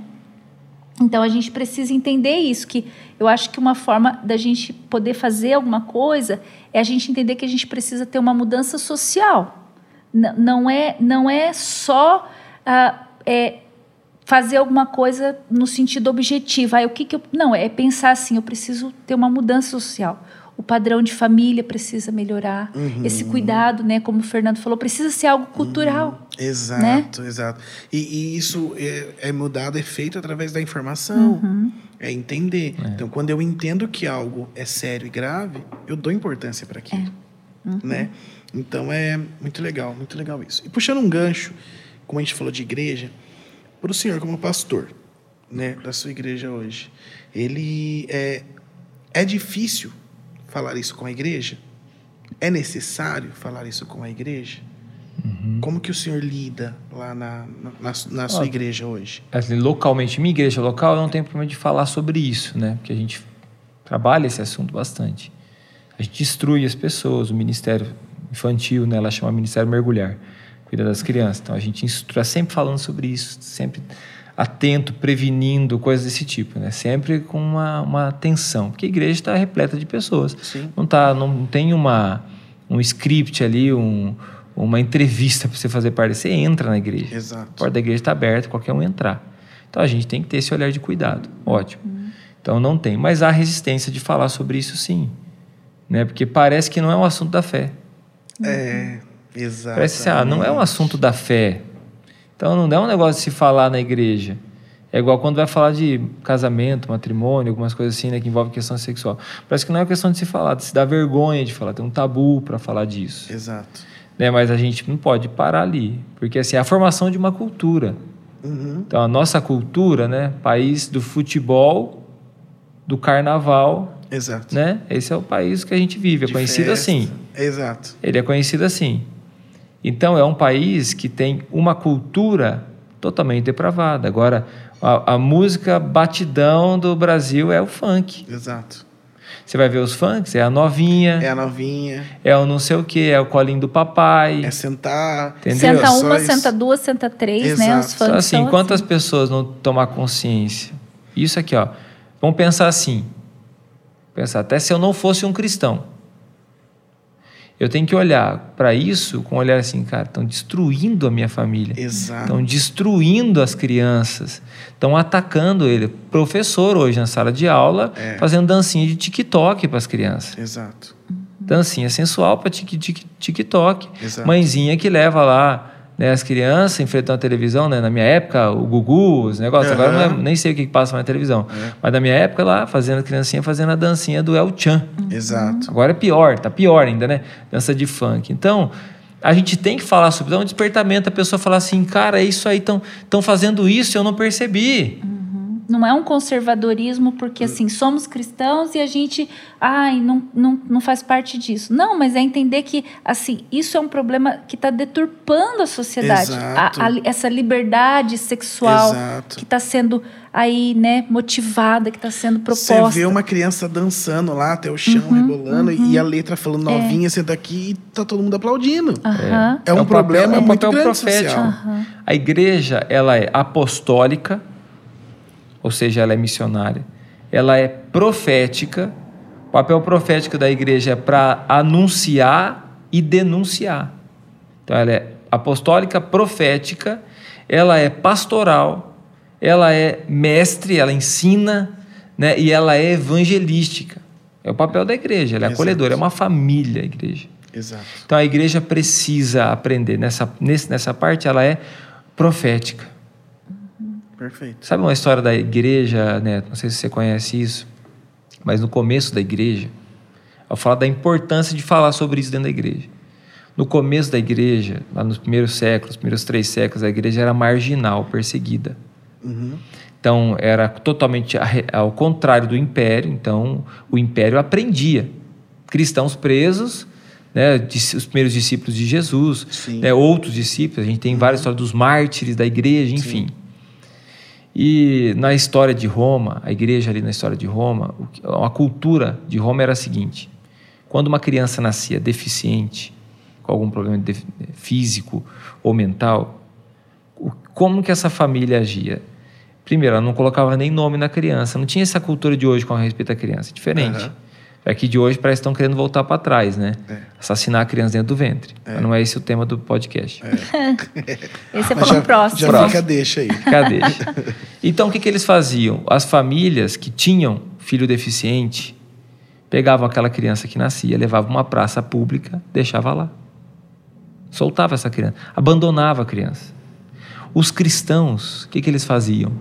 Então a gente precisa entender isso, que eu acho que uma forma da gente poder fazer alguma coisa é a gente entender que a gente precisa ter uma mudança social. N não é, não é só uh, é, fazer alguma coisa no sentido objetivo. Aí, o que, que eu, não, é pensar assim, eu preciso ter uma mudança social. o padrão de família precisa melhorar. Uhum. Esse cuidado, né, como o Fernando falou, precisa ser algo cultural. Exato, exato. E, e isso é, é mudado, é feito através da informação. Uhum. É entender. Então, quando eu entendo que algo é sério e grave, eu dou importância para aquilo. Né? Então, é muito legal, muito legal isso. E puxando um gancho, como a gente falou de igreja, para o senhor como pastor né, da sua igreja hoje, ele é, é difícil falar isso com a igreja? É necessário falar isso com a igreja? Como que o senhor lida lá na, na, na sua igreja hoje? assim, localmente, minha igreja local, eu não tenho problema de falar sobre isso, né? Porque a gente trabalha esse assunto bastante. A gente instrui as pessoas, o ministério infantil, né? Ela chama Ministério Mergulhar, cuida das crianças. Então a gente está sempre falando sobre isso, sempre atento, prevenindo, coisas desse tipo, né? Sempre com uma, uma atenção, porque a igreja está repleta de pessoas. Sim. Não tá, não tem uma um script ali, um, uma entrevista para você fazer parte. Você entra na igreja. A Exato. porta da igreja está aberta, qualquer um entrar. Então a gente tem que ter esse olhar de cuidado. Ótimo. Então não tem. Mas há resistência de falar sobre isso sim. Né? Porque parece que não é um assunto da fé. É, exato. Parece assim, ah, não é um assunto da fé. Então não é um negócio de se falar na igreja. É igual quando vai falar de casamento, matrimônio, algumas coisas assim, né, que envolvem questão sexual. Parece que não é uma questão de se falar, de se dar vergonha de falar, tem um tabu para falar disso. Exato. Né? Mas a gente não pode parar ali, porque assim, é a formação de uma cultura. Uhum. Então, a nossa cultura, né? País do futebol, do carnaval, Exato. né? Esse é o país que a gente vive, é De conhecido festa. assim. Exato. Ele é conhecido assim. Então, é um país que tem uma cultura totalmente depravada. Agora, a, a música batidão do Brasil é o funk. Exato. Você vai ver os funks, é a novinha, É a novinha, é, o não sei o que, é o colinho do papai. é sentar. Entendeu? Senta Só uma, isso. senta duas, senta três, né? Os Exato. fãs Então, assim, são enquanto as pessoas não tomar consciência, isso aqui, ó, vamos pensar assim, pensar até se eu não fosse um cristão, eu tenho que olhar para isso com um olhar assim, cara, estão destruindo a minha família, Exato. estão destruindo as crianças, estão atacando ele. Professor hoje na sala de aula É. fazendo dancinha de TikTok para as crianças, Exato. dancinha sensual para TikTok. Exato. Mãezinha que leva lá né, as crianças enfrentando a televisão, né? Na minha época, o Gugu, os negócios. Agora eu não Aham. lembro- nem sei o que que passa mais na televisão. É. Mas na minha época lá, fazendo a criancinha fazendo a dancinha do El Chan. Exato. Agora é pior, tá pior ainda, né? Dança de funk. Então, a gente tem que falar sobre. Dá um despertamento, a pessoa falar assim, cara, é isso aí, estão fazendo isso, eu não percebi. Não é um conservadorismo porque assim somos cristãos e a gente ai não, não, não faz parte disso. Não, mas é entender que assim isso é um problema que está deturpando a sociedade. Exato. A- a- essa liberdade sexual Exato. que está sendo aí né motivada, que está sendo Você proposta. vê uma criança dançando lá até o chão, Uhum, rebolando, e a letra falando novinha, senta aqui e tá todo mundo aplaudindo. Aham. É um o papel- problema é um muito papel grande profético. social. A igreja, ela é apostólica, ou seja, ela é missionária. Ela é profética. O papel profético da igreja é para anunciar e denunciar. Então, ela é apostólica, profética, ela é pastoral, ela é mestre, ela ensina, né? e ela é evangelística. É o papel da igreja, ela é Exato. acolhedora, é uma família a igreja. Exato. Então a igreja precisa aprender. Nessa, nessa parte, ela é profética. Perfeito. Sabe uma história da igreja, Neto? Não sei se você conhece isso, mas no começo da igreja, eu falo da importância de falar sobre isso dentro da igreja. No começo da igreja, lá nos primeiros séculos, os primeiros três séculos, a igreja era marginal, perseguida. Uhum. Então, era totalmente ao contrário do império. Então, o império aprendia. Cristãos presos, né, os primeiros discípulos de Jesus, Sim. né, outros discípulos. A gente tem várias histórias dos mártires da igreja, enfim. E na história de Roma, a igreja ali na história de Roma, a cultura de Roma era a seguinte: quando uma criança nascia deficiente, com algum problema físico ou mental, como que essa família agia? Primeiro, ela não colocava nem nome na criança, não tinha essa cultura de hoje com respeito à criança, diferente. Aham. Aqui de hoje parece que estão querendo voltar para trás, né? É. Assassinar a criança dentro do ventre. Mas não é esse o tema do podcast. Esse é para o próximo. já fica deixa aí. Cadê? Então, o que, que eles faziam? As famílias que tinham filho deficiente pegavam aquela criança que nascia, levavam uma praça pública, deixava lá. Soltava essa criança, abandonava a criança. Os cristãos, o que, que eles faziam?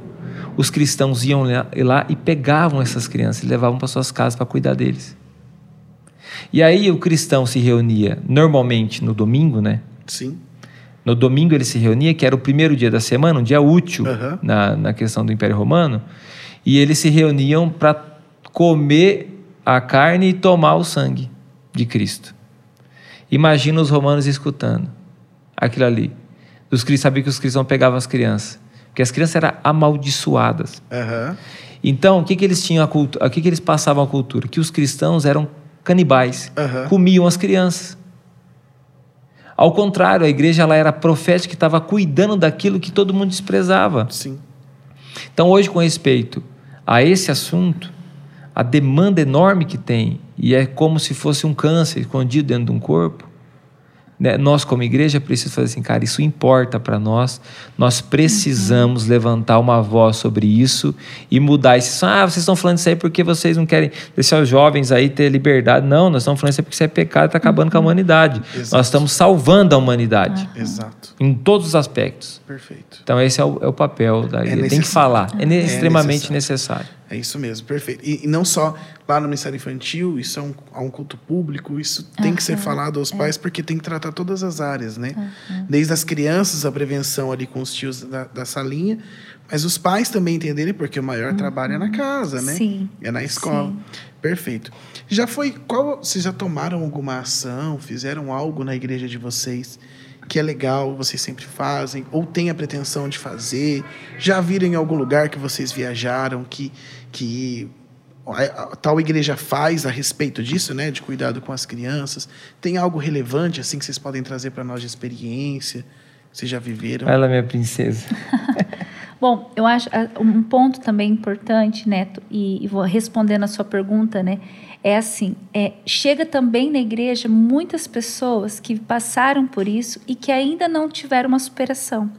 Os cristãos iam lá e pegavam essas crianças e levavam para suas casas para cuidar deles. E aí o cristão se reunia normalmente no domingo, né? Sim. No domingo ele se reunia, que era o primeiro dia da semana, um dia útil Aham. na, na questão do Império Romano, e eles se reuniam para comer a carne e tomar o sangue de Cristo. Imagina os romanos escutando aquilo ali. Os cristãos sabiam que os cristãos pegavam as crianças, porque as crianças eram amaldiçoadas. Aham. Então, o que, que eles tinham a cultura? O que, que eles passavam a cultura? Que os cristãos eram canibais, Aham. comiam as crianças. Ao contrário, a igreja ela era profética que estava cuidando daquilo que todo mundo desprezava. Sim. Então, hoje, com respeito a esse assunto, a demanda enorme que tem, e é como se fosse um câncer escondido dentro de um corpo, né? nós, como igreja, precisamos fazer assim, cara, isso importa para nós, nós precisamos levantar uma voz sobre isso e mudar isso. Ah, vocês estão falando isso aí porque vocês não querem deixar os jovens aí ter liberdade. Não, nós estamos falando isso aí porque isso é pecado e está acabando com a humanidade. Exato. Nós estamos salvando a humanidade, Exato. em todos os aspectos. Perfeito. Então, esse é o, é o papel da igreja. Tem que necessário. falar. É, ne- É extremamente necessário. É isso mesmo, perfeito. E, e não só lá no Ministério Infantil, isso é um, é um culto público, isso tem que ser falado aos pais, porque tem que tratar todas as áreas, né? Desde as crianças, a prevenção ali com os tios da, da salinha, mas os pais também entenderem, porque o maior trabalho é na casa, né? Sim. É na escola. Sim. Perfeito. Já foi. Qual. Vocês já tomaram alguma ação, fizeram algo na igreja de vocês que é legal, vocês sempre fazem, ou têm a pretensão de fazer? Já viram em algum lugar que vocês viajaram que, que a, tal igreja faz a respeito disso, né? De cuidado com as crianças? Tem algo relevante assim que vocês podem trazer para nós de experiência? que Vocês já viveram? Ela é minha princesa. Bom, eu acho ah, um ponto também importante, Neto, e, e vou respondendo a sua pergunta, né? É assim, é, chega também na igreja muitas pessoas que passaram por isso e que ainda não tiveram uma superação.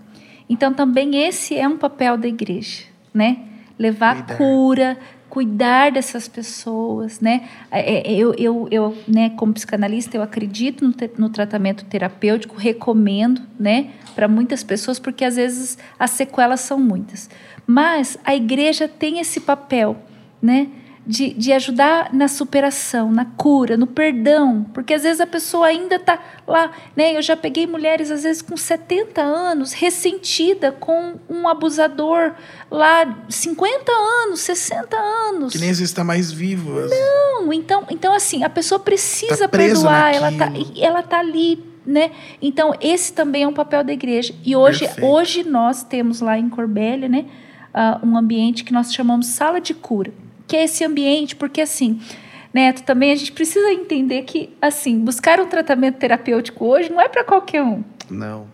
Então também esse é um papel da igreja, né? Levar Cuidar. cura, cuidar dessas pessoas, né? É, é, Eu, eu, eu né, como psicanalista, eu acredito no, te- no tratamento terapêutico, recomendo, né, para muitas pessoas, porque às vezes as sequelas são muitas. Mas a igreja tem esse papel, né? De, de ajudar na superação, na cura, no perdão, porque às vezes a pessoa ainda está lá, né? Eu já peguei mulheres às vezes com 70 anos, ressentida com um abusador lá 50 anos, 60 anos. Que nem às vezes está mais vivo. as- Não, então, então assim, a pessoa precisa Tá perdoar, ela tá, ela tá ali, né? Então, esse também é um papel da igreja. E hoje, Perfeito. hoje nós temos lá em Corbélia, né, ah, um ambiente que nós chamamos sala de cura, que é esse ambiente, porque assim, Neto, também a gente precisa entender que, assim, buscar um tratamento terapêutico hoje não é para qualquer um. Não.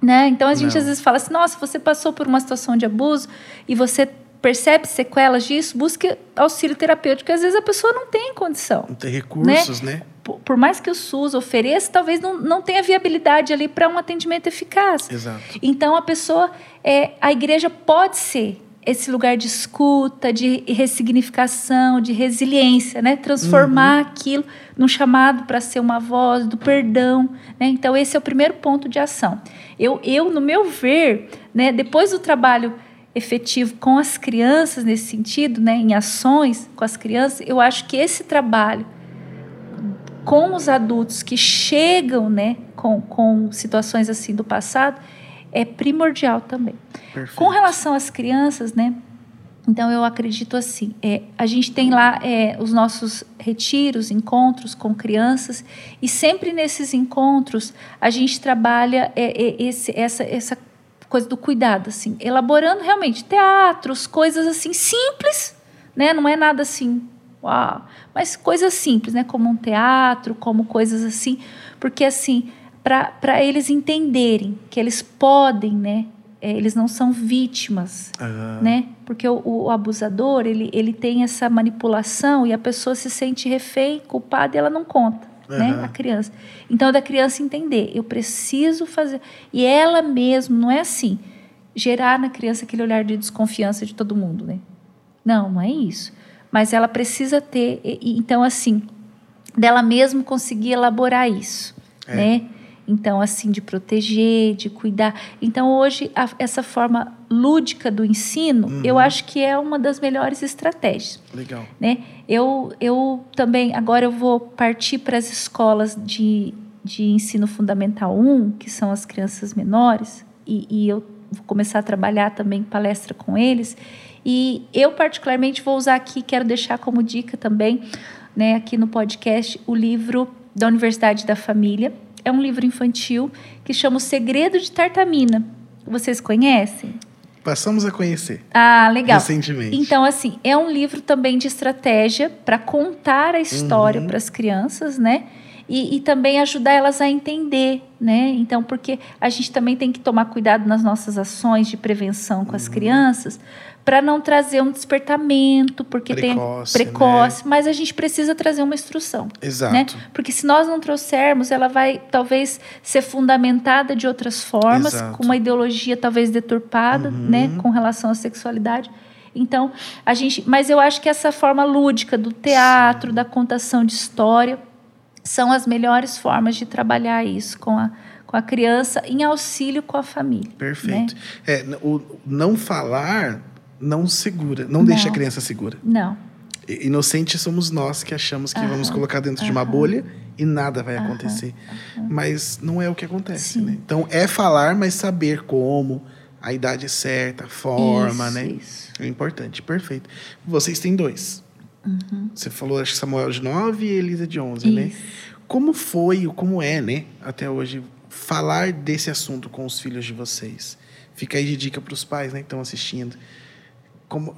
Né? Então a gente Não. às vezes fala assim: nossa, você passou por uma situação de abuso e você percebe sequelas disso, busque auxílio terapêutico. Às vezes a pessoa não tem condição. Não tem recursos, né? Por, por mais que o SUS ofereça, talvez não, não tenha viabilidade ali para um atendimento eficaz. Exato. Então a pessoa, é, a igreja pode ser esse lugar de escuta, de ressignificação, de resiliência, né? Transformar aquilo num chamado para ser uma voz do perdão, né? Então esse é o primeiro ponto de ação. Eu, eu no meu ver, né? Depois do trabalho efetivo com as crianças nesse sentido, né? Em ações com as crianças, eu acho que esse trabalho com os adultos que chegam, né? Com, com situações assim do passado é primordial também. Perfeito. Com relação às crianças, né? Então eu acredito assim, é, a gente tem lá é, os nossos retiros, encontros com crianças e sempre nesses encontros a gente trabalha é, é, esse, essa, essa coisa do cuidado, assim, elaborando realmente teatros, coisas assim simples, né? Não é nada assim, uau, mas coisas simples, né? Como um teatro, como coisas assim, porque assim para eles entenderem que eles podem, né? É, eles não são vítimas, Ah, né? Porque o, o abusador, ele, ele tem essa manipulação e a pessoa se sente refém, culpada e ela não conta, né? Aham. A criança. Então, é da criança entender, eu preciso fazer. E ela mesmo, não é assim, gerar na criança aquele olhar de desconfiança de todo mundo, né? Não, não é isso. mas ela precisa ter, e, então assim, dela mesmo conseguir elaborar isso, é. né? Então, assim, de proteger, de cuidar. Então, hoje, a, essa forma lúdica do ensino, uhum. eu acho que é uma das melhores estratégias. Legal. Né? Eu, eu também, agora eu vou partir para as escolas de, de ensino fundamental 1, que são as crianças menores, e, e eu vou começar a trabalhar também palestra com eles. E eu, particularmente, vou usar aqui, quero deixar como dica também, né, aqui no podcast, o livro da Universidade da Família. É um livro infantil que chama O Segredo de Tartamina. Vocês conhecem? Passamos a conhecer. Ah, legal. Recentemente. Então, assim, é um livro também de estratégia para contar a história uhum. para as crianças, né? E, e, também ajudar elas a entender, né? Então, porque a gente também tem que tomar cuidado nas nossas ações de prevenção com uhum. as crianças, para não trazer um despertamento, porque precoce, tem precoce, né? mas a gente precisa trazer uma instrução. Né? Exato. Né? Porque se nós não trouxermos, ela vai talvez ser fundamentada de outras formas, Exato. com uma ideologia talvez deturpada, uhum. né, com relação à sexualidade. Então, a gente, mas eu acho que essa forma lúdica do teatro, Sim. da contação de história, são as melhores formas de trabalhar isso com a com a criança em auxílio com a família. Né? Perfeito. Né? É, o não falar não segura, não, não, deixa a criança segura. Não. Inocente somos nós que achamos que vamos colocar dentro de uma bolha e nada vai acontecer. Mas não é o que acontece, né? Então é falar, mas saber como, a idade certa, a forma, isso, né? Isso. É importante, perfeito. Vocês têm dois. Uhum. Você falou, acho que Samuel de 9 e Elisa de 11, né? isso. né? Como foi, como é, né, até hoje, falar desse assunto com os filhos de vocês? Fica aí de dica para os pais, né, que estão assistindo como,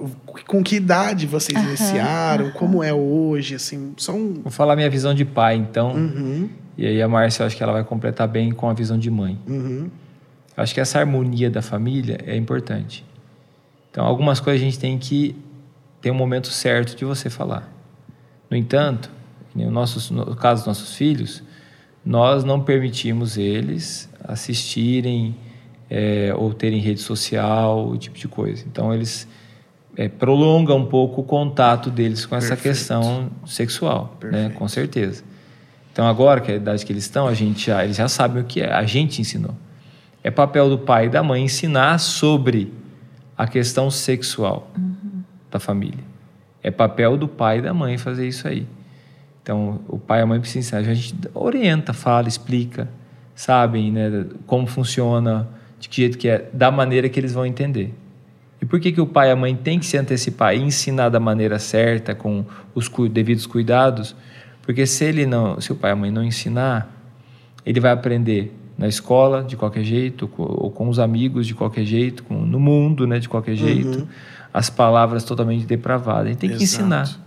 com que idade vocês uhum, iniciaram, uhum. como é hoje, assim, um... Vou falar minha visão de pai, então. Uhum. E aí a Márcia, acho que ela vai completar bem com a visão de mãe. Uhum. Acho que essa harmonia da família é importante. Então, algumas coisas a gente tem que ter um momento certo de você falar. No entanto, no, nosso, no caso dos nossos filhos, nós não permitimos eles assistirem é, ou terem rede social, o tipo de coisa. Então, eles é, prolonga um pouco o contato deles com essa Perfeito. questão sexual, né? com certeza. Então agora que é a idade que eles estão, a gente já, eles já sabem o que é, a gente ensinou. É papel do pai e da mãe ensinar sobre a questão sexual uhum. da família. É papel do pai e da mãe fazer isso aí. Então o pai e a mãe precisam ensinar, a gente orienta, fala, explica, sabem né, como funciona, de que jeito que é, da maneira que eles vão entender. E por que, que o pai e a mãe têm que se antecipar e ensinar da maneira certa, com os devidos cuidados? Porque se ele não, se o pai e a mãe não ensinar, ele vai aprender na escola de qualquer jeito, ou com os amigos de qualquer jeito, com, no mundo né, de qualquer jeito, uhum. as palavras totalmente depravadas. Gente tem que Exato. ensinar.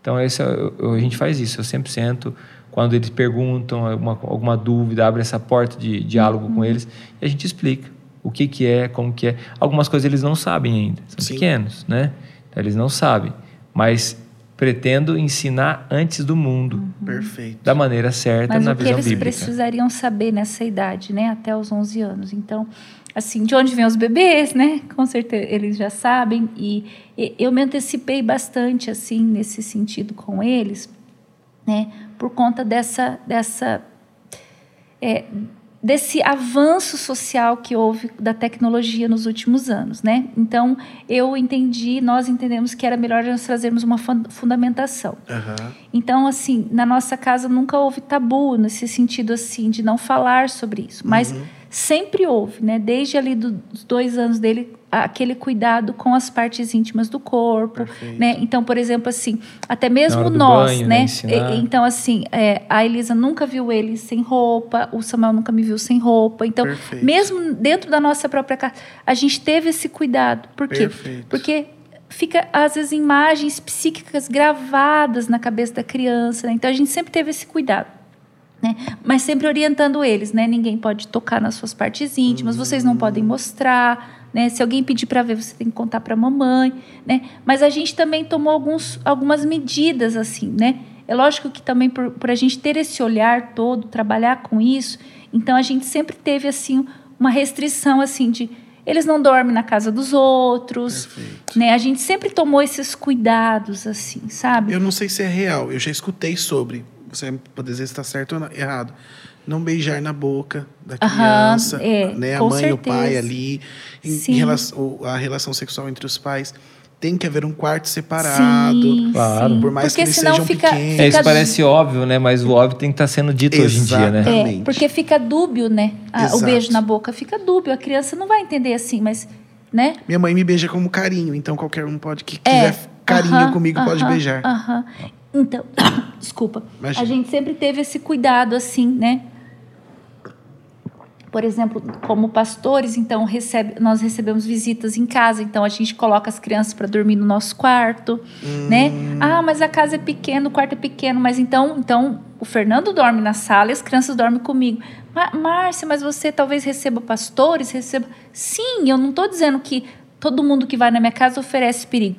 Então esse, é a gente faz isso. Eu sempre sento quando eles perguntam alguma, alguma dúvida, abre essa porta de diálogo uhum. com eles e a gente explica o que, que é, como que é. Algumas coisas eles não sabem ainda, são Sim. pequenos, né? Então, eles não sabem, mas pretendo ensinar antes do mundo. Uhum. Perfeito. Da maneira certa, mas na visão bíblica. Mas o que eles precisariam saber nessa idade, né? Até os 11 anos. Então, assim, de onde vêm os bebês, né? Com certeza eles já sabem. E, e eu me antecipei bastante, assim, nesse sentido com eles, né? Por conta dessa... dessa é, desse avanço social que houve da tecnologia nos últimos anos, né? Então eu entendi, nós entendemos que era melhor nós trazermos uma fundamentação. Uhum. Então assim, na nossa casa nunca houve tabu nesse sentido assim de não falar sobre isso, mas uhum. Sempre houve, né? Desde ali dos dois anos dele aquele cuidado com as partes íntimas do corpo, Perfeito. né? Então, por exemplo, assim, até mesmo nós, banho, né? né? Então, assim, é, a Elisa nunca viu ele sem roupa, o Samuel nunca me viu sem roupa. Então, Perfeito. mesmo dentro da nossa própria casa, a gente teve esse cuidado. Por quê? Perfeito. Porque fica às vezes imagens psíquicas gravadas na cabeça da criança. Né? Então, a gente sempre teve esse cuidado. Né? Mas sempre orientando eles, né? Ninguém pode tocar nas suas partes íntimas, uhum. vocês não podem mostrar, né? Se alguém pedir para ver, você tem que contar para a mamãe, né? Mas a gente também tomou alguns, algumas medidas assim, né? É lógico que também por, por a gente ter esse olhar todo, trabalhar com isso, então a gente sempre teve assim uma restrição assim de Eles não dormem na casa dos outros, Perfeito. né? A gente sempre tomou esses cuidados, assim, sabe? Eu não sei se é real, eu já escutei sobre. Você pode dizer se está certo ou não- errado. Não beijar na boca da Aham, criança, é, né? A mãe e o pai ali. Em, Sim. em relação, a relação sexual entre os pais. Tem que haver um quarto separado. Sim, Claro. Por mais Porque que eles senão sejam fica, pequenos. É, isso fica parece óbvio, né? Mas o óbvio tem que estar sendo dito hoje em dia, né? Exatamente. É, porque fica dúbio, né? A- o beijo na boca fica dúbio. A criança não vai entender assim, mas, né? Minha mãe me beija como carinho, então qualquer um pode que É. quiser carinho aham, comigo pode aham, beijar. aham. Então, desculpa. Imagina. A gente sempre teve esse cuidado, assim, né? Por exemplo, como pastores, então recebe, nós recebemos visitas em casa, então a gente coloca as crianças para dormir no nosso quarto, né? Hum. Ah, mas a casa é pequena, o quarto é pequeno, mas então, então o Fernando dorme na sala e as crianças dormem comigo. "Ma- Márcia, mas você talvez receba pastores, receba. Sim, eu não estou dizendo que todo mundo que vai na minha casa oferece perigo.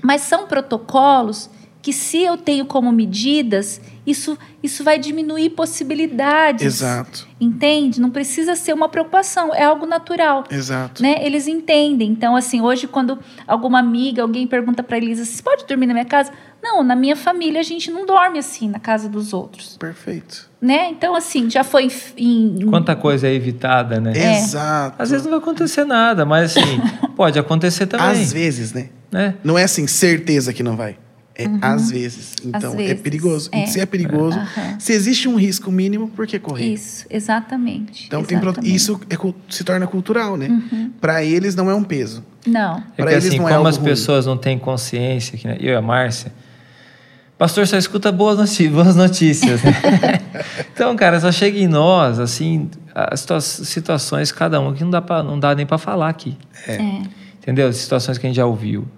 Mas são protocolos que, se eu tenho como medidas, isso, isso vai diminuir possibilidades. Exato, Entende? Não precisa ser uma preocupação, é algo natural. exato. Né? Eles entendem. Então, assim, hoje, quando alguma amiga, alguém pergunta para Elisa: você pode dormir na minha casa? Não, na minha família a gente não dorme assim na casa dos outros. Perfeito. Né? Então, assim, já foi em. em- Quanta coisa é evitada, né? É. Exato. Às vezes não vai acontecer nada, mas assim, pode acontecer também. Às vezes, né? né? Não é assim, certeza que não vai. É às vezes. Então, é Uhum. vezes, perigoso. é. Se é perigoso, Aham. se existe um risco mínimo, por que correr? Isso, exatamente. Então, tem exatamente. isso é se torna cultural, né? Uhum. Para eles não é um peso. Não. É Pra que eles assim, não é como algo as ruim. pessoas não têm consciência, que, né? eu e a Márcia, pastor só escuta boas notícias, boas notícias né? então, cara, só chega em nós, assim, as situa- situações, cada uma que não dá, pra, não dá nem para falar aqui. É. Entendeu? Situações que a gente já ouviu.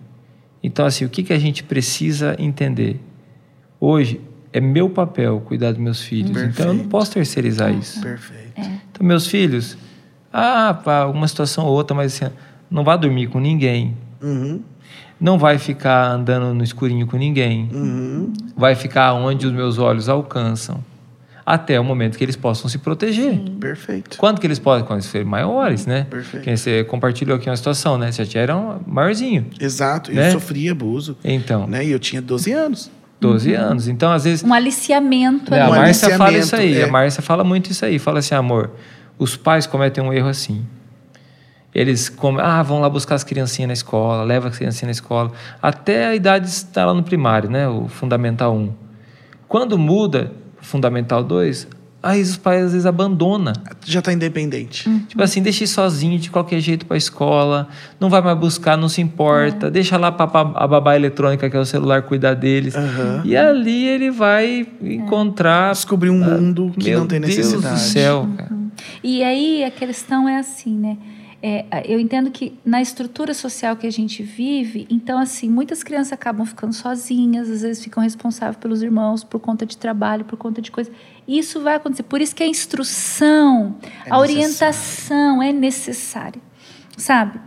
Então, assim, o que, que a gente precisa entender? Hoje, é meu papel cuidar dos meus filhos. Então, eu não Perfeito. posso terceirizar isso. Perfeito. Então, meus filhos, ah, para uma situação ou outra, mas assim, não vai dormir com ninguém. Uhum, Não vai ficar andando no escurinho com ninguém. uhum. Vai ficar onde os meus olhos alcançam. Até o momento que eles possam se proteger. Perfeito. Quando que eles podem? Quando eles forem maiores, né? Perfeito. Que você compartilhou aqui uma situação, né? Você já era um maiorzinho. Exato. Né? Eu sofri abuso. Então, Né? E eu tinha 12 anos. 12 anos. Então, às vezes, Um aliciamento né, a Um ali. Márcia fala aliciamento, isso aí. é. A Márcia fala muito isso aí. Fala assim, amor, os pais cometem um erro assim. Eles come... ah, vão lá buscar as criancinhas na escola, leva as criancinhas na escola, até a idade estar lá no primário, né? O fundamental 1. Quando muda fundamental 2, aí os pais às vezes abandonam. Já tá independente. Tipo assim, deixa ir sozinho de qualquer jeito para a escola, não vai mais buscar, não se importa, deixa lá pra- a babá eletrônica, que é o celular, cuidar deles. Aham. E ali ele vai encontrar. Descobri um mundo que Meu não tem Deus necessidade. do céu, cara. E aí a questão é assim, né? É, eu entendo que na estrutura social que a gente vive, então assim, muitas crianças acabam ficando sozinhas, às vezes ficam responsáveis pelos irmãos por conta de trabalho, por conta de coisa. Isso vai acontecer. Por isso que a instrução, É a orientação é necessária, sabe?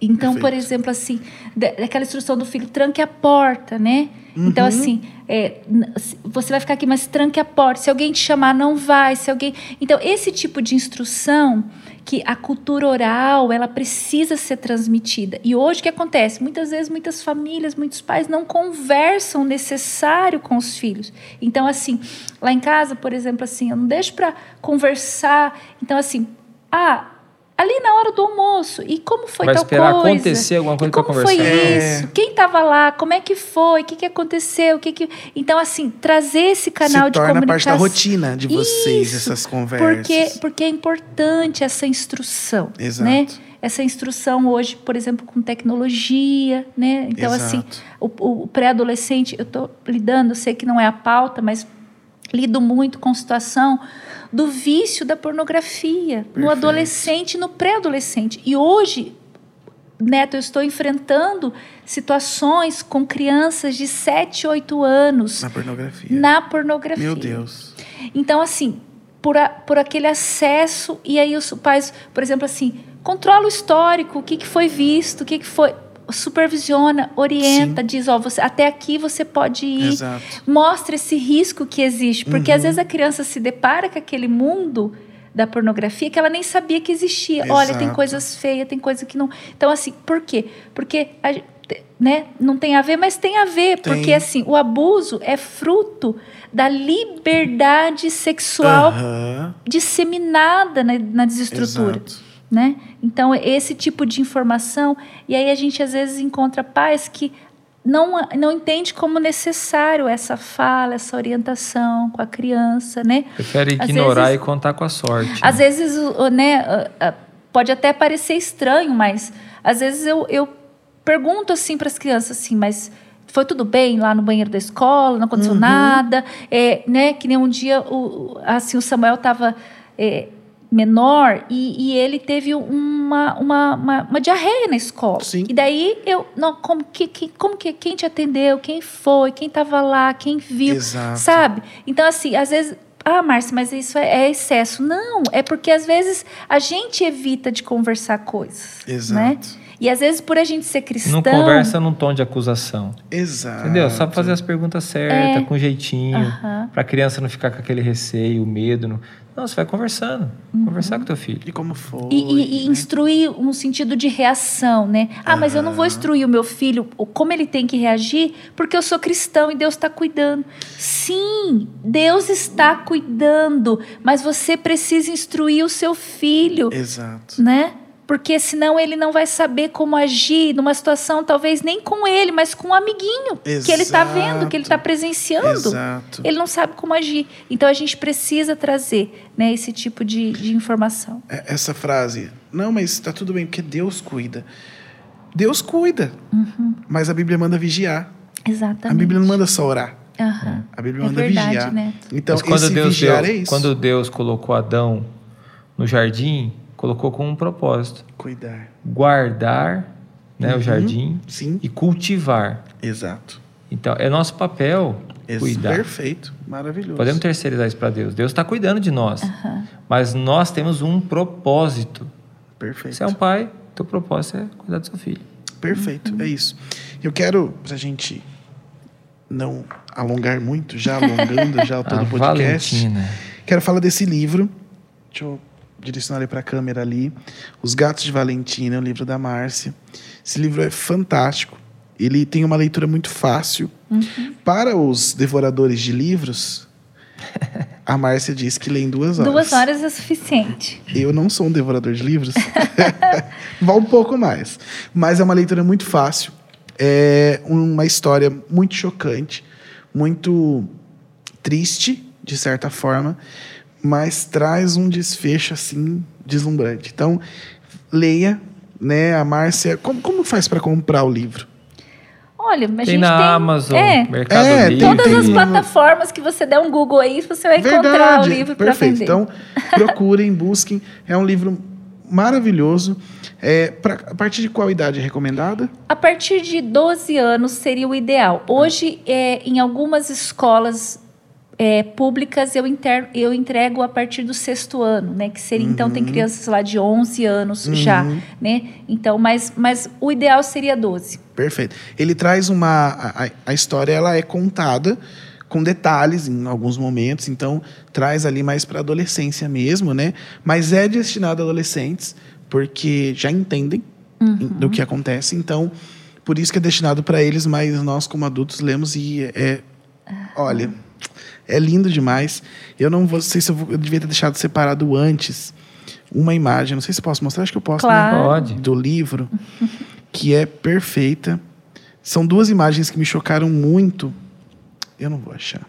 Então, por Perfeito. exemplo, assim, da- daquela instrução do filho, tranque a porta, né? Então, assim, é, n- se- você vai ficar aqui, mas tranque a porta. Se alguém te chamar, não vai. Se alguém. Então, esse tipo de instrução que a cultura oral ela precisa ser transmitida. E hoje o que acontece? Muitas vezes, muitas famílias, muitos pais não conversam o necessário com os filhos. Então, assim, lá em casa, por exemplo, assim, eu não deixo para conversar. Então, assim, ah. Ali na hora do almoço, e como foi Vai tal esperar coisa? acontecer alguma coisa E pra como conversar. foi É. isso? Quem estava lá? Como é que foi? O que, que aconteceu? O que que... Então, assim, trazer esse canal Se de torna parte comunicação. da rotina de vocês, Isso, essas conversas. Porque, porque é importante essa instrução. Exato. Né? Essa instrução hoje, por exemplo, com tecnologia, né? Então, Exato. assim, o, o pré-adolescente, eu estou lidando, eu sei que não é a pauta, mas lido muito com situação do vício da pornografia no Perfeito. adolescente e no pré-adolescente. E hoje, Neto, eu estou enfrentando situações com crianças de 7, 8 anos Na pornografia. na pornografia. Meu Deus. Então, assim, por, a- por aquele acesso, e aí os pais, por exemplo, assim, controla o histórico, o que, que foi visto, o que, que foi. Supervisiona, orienta, diz, ó, você, até aqui você pode ir. Exato. Mostra esse risco que existe. Porque Uhum. às vezes a criança se depara com aquele mundo da pornografia que ela nem sabia que existia. Olha, tem Exato. coisas feias, tem coisa que não. Então, assim, por quê? Porque a né, não tem a ver, mas tem a ver. Tem. Porque, assim, o abuso é fruto da liberdade sexual Aham, disseminada na, na desestrutura exato. Né? Então, esse tipo de informação, e aí a gente às vezes encontra pais que não, não entende como necessário essa fala, essa orientação com a criança, né? Prefere ignorar vezes- e contar com a sorte. Às vezes, né, ah, ah, pode até parecer estranho, mas às vezes eu, eu pergunto assim para as crianças assim, mas foi tudo bem lá no banheiro da escola, não aconteceu nada, é, né? Que nem um dia o, assim o Samuel estava menor e, e ele teve uma, uma, uma, uma diarreia na escola. Sim. E daí eu, não, como que, que- como que quem te atendeu, quem foi, quem estava lá, quem viu, Exato. sabe? Então assim, às vezes ah, Márcia, mas isso é, é excesso. Não, é porque às vezes a gente evita de conversar coisas. Exato. Né? E às vezes, por a gente ser cristão. Não conversa num tom de acusação. Exato. Entendeu? Sabe fazer as perguntas certas, É. com jeitinho, Aham. pra criança não ficar com aquele receio, medo. Não, não você vai conversando. Conversar com teu filho. E como foi? E, e- e né? instruir um sentido de reação, né? Ah, mas eu não vou instruir o meu filho o- como ele tem que reagir, porque eu sou cristão e Deus está cuidando. Sim, Deus está cuidando, mas você precisa instruir o seu filho. Exato. né? Porque senão ele não vai saber como agir numa situação, talvez nem com ele, mas com um amiguinho que ele está vendo, que ele está presenciando. Exato. Ele não sabe como agir. Então a gente precisa trazer né, esse tipo de, de informação. É- Essa frase, não, mas está tudo bem, porque Deus cuida. Deus cuida, mas a Bíblia manda vigiar. Exatamente. A Bíblia não manda só orar. Aham. A Bíblia É manda verdade, vigiar. Neto. Então, Mas quando esse Deus, vigiar deu- é isso. quando Deus colocou Adão no jardim, colocou com um propósito: Cuidar. guardar né, o jardim Sim, e cultivar. exato. Então, é nosso papel Esse- cuidar. Perfeito, maravilhoso. Podemos terceirizar isso para Deus. Deus está cuidando de nós. Mas nós temos um propósito. Perfeito. Você é um pai, teu propósito é cuidar do seu filho. Perfeito, é isso. Eu quero, pra gente não alongar muito, já alongando já todo A o podcast, Valentina. quero falar desse livro. Deixa eu direcionar ele para a câmera ali. Os Gatos de Valentina, um livro da Márcia. Esse livro é fantástico. Ele tem uma leitura muito fácil. Para os devoradores de livros, a Márcia diz que lê em duas horas. Duas horas é suficiente. Eu não sou um devorador de livros. Vá um pouco mais. Mas é uma leitura muito fácil. É uma história muito chocante, muito triste, de certa forma, mas traz um desfecho assim deslumbrante. Então, leia, né, a Márcia. Como, como faz para comprar o livro? Olha, a Tem gente na tem. Amazon, É, Mercado É, Livre. tem- todas as tem- plataformas que você der um Google aí, você vai encontrar o livro para perfeito. vender. Então, procurem, busquem. É um livro maravilhoso. É, pra, a partir de qual idade é recomendada? A partir de 12 anos seria o ideal. Hoje, é, em algumas escolas é, públicas, eu, inter- eu entrego a partir do sexto ano, né? Que seria, então, tem crianças lá de 11 anos já, né? Então, mas, mas o ideal seria 12. Perfeito. Ele traz uma. A, a- história ela é contada com detalhes em alguns momentos, então traz ali mais para adolescência mesmo, né? Mas é destinado a adolescentes, porque já entendem do que acontece, então por isso que é destinado para eles, mas nós como adultos lemos e é, olha, é lindo demais. Eu não vou, sei se eu, vou- eu devia ter deixado separado antes uma imagem, não sei se eu posso mostrar, acho que eu posso, né? Claro. Pode. do livro, que é perfeita. São duas imagens que me chocaram muito. Eu não vou achar.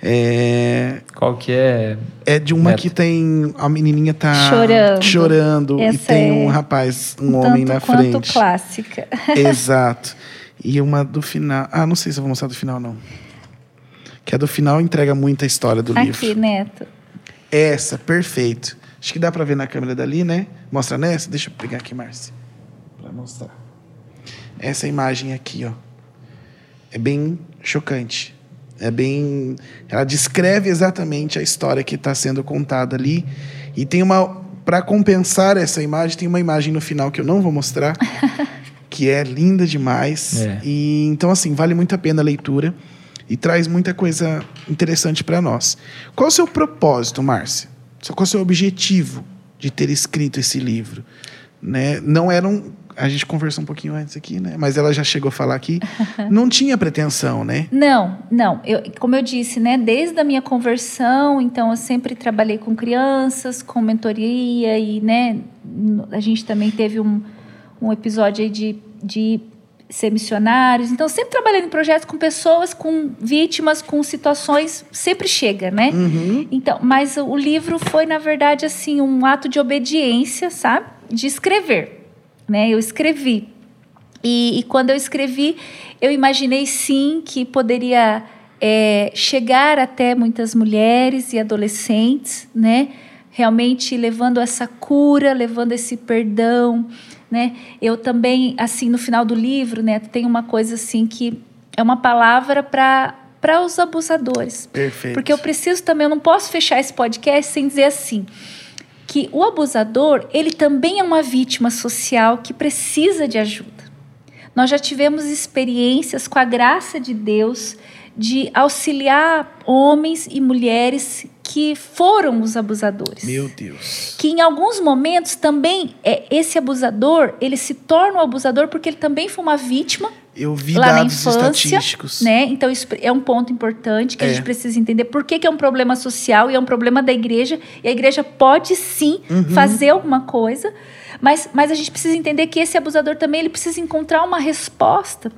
É, Qual que é? é de uma Neto. que tem a menininha tá Chorando. chorando e tem é um rapaz, um homem Tanto na quanto frente. clássica. Exato. E uma do final. Ah, não sei se eu vou mostrar do final não. Que a do final entrega muita história do livro. Aqui, Neto. Essa, perfeito. Acho que dá pra ver na câmera dali, né? Mostra nessa? Deixa eu pegar aqui, Márcia. Pra mostrar. Essa imagem aqui, ó. É bem chocante. É bem. Ela descreve exatamente a história que está sendo contada ali. E tem uma. Para compensar essa imagem, tem uma imagem no final que eu não vou mostrar, que é linda demais. É. E então, assim, vale muito a pena a leitura e traz muita coisa interessante para nós. Qual o seu propósito, Márcia? qual o seu objetivo de ter escrito esse livro? Né? Não era um, a gente conversou um pouquinho antes aqui, né? Mas ela já chegou a falar aqui. não tinha pretensão, né? Não, não. Eu, como eu disse, né? Desde a minha conversão, então eu sempre trabalhei com crianças, com mentoria e, né? A gente também teve um, um episódio aí de, de ser missionários. Então, sempre trabalhando em projetos com pessoas, com vítimas, com situações, sempre chega, né? Uhum. Então, mas o livro foi, na verdade, assim, um ato de obediência, sabe? De escrever né? Eu escrevi. E, e quando eu escrevi, eu imaginei sim que poderia é, chegar até muitas mulheres e adolescentes, né? Realmente levando essa cura, levando esse perdão, né? Eu também, assim, no final do livro, né? Tem uma coisa assim que é uma palavra para para os abusadores. Perfeito. Porque eu preciso também, eu não posso fechar esse podcast sem dizer assim que o abusador, ele também é uma vítima social que precisa de ajuda. Nós já tivemos experiências com a graça de Deus de auxiliar homens e mulheres que foram os abusadores. Meu Deus. Que em alguns momentos também é esse abusador, ele se torna um abusador porque ele também foi uma vítima eu vi lá dados na infância, estatísticos. Né? Então, isso é um ponto importante que É. a gente precisa entender por que, que é um problema social e é um problema da igreja. E a igreja pode sim Uhum. fazer alguma coisa, mas, mas a gente precisa entender que esse abusador também ele precisa encontrar uma resposta.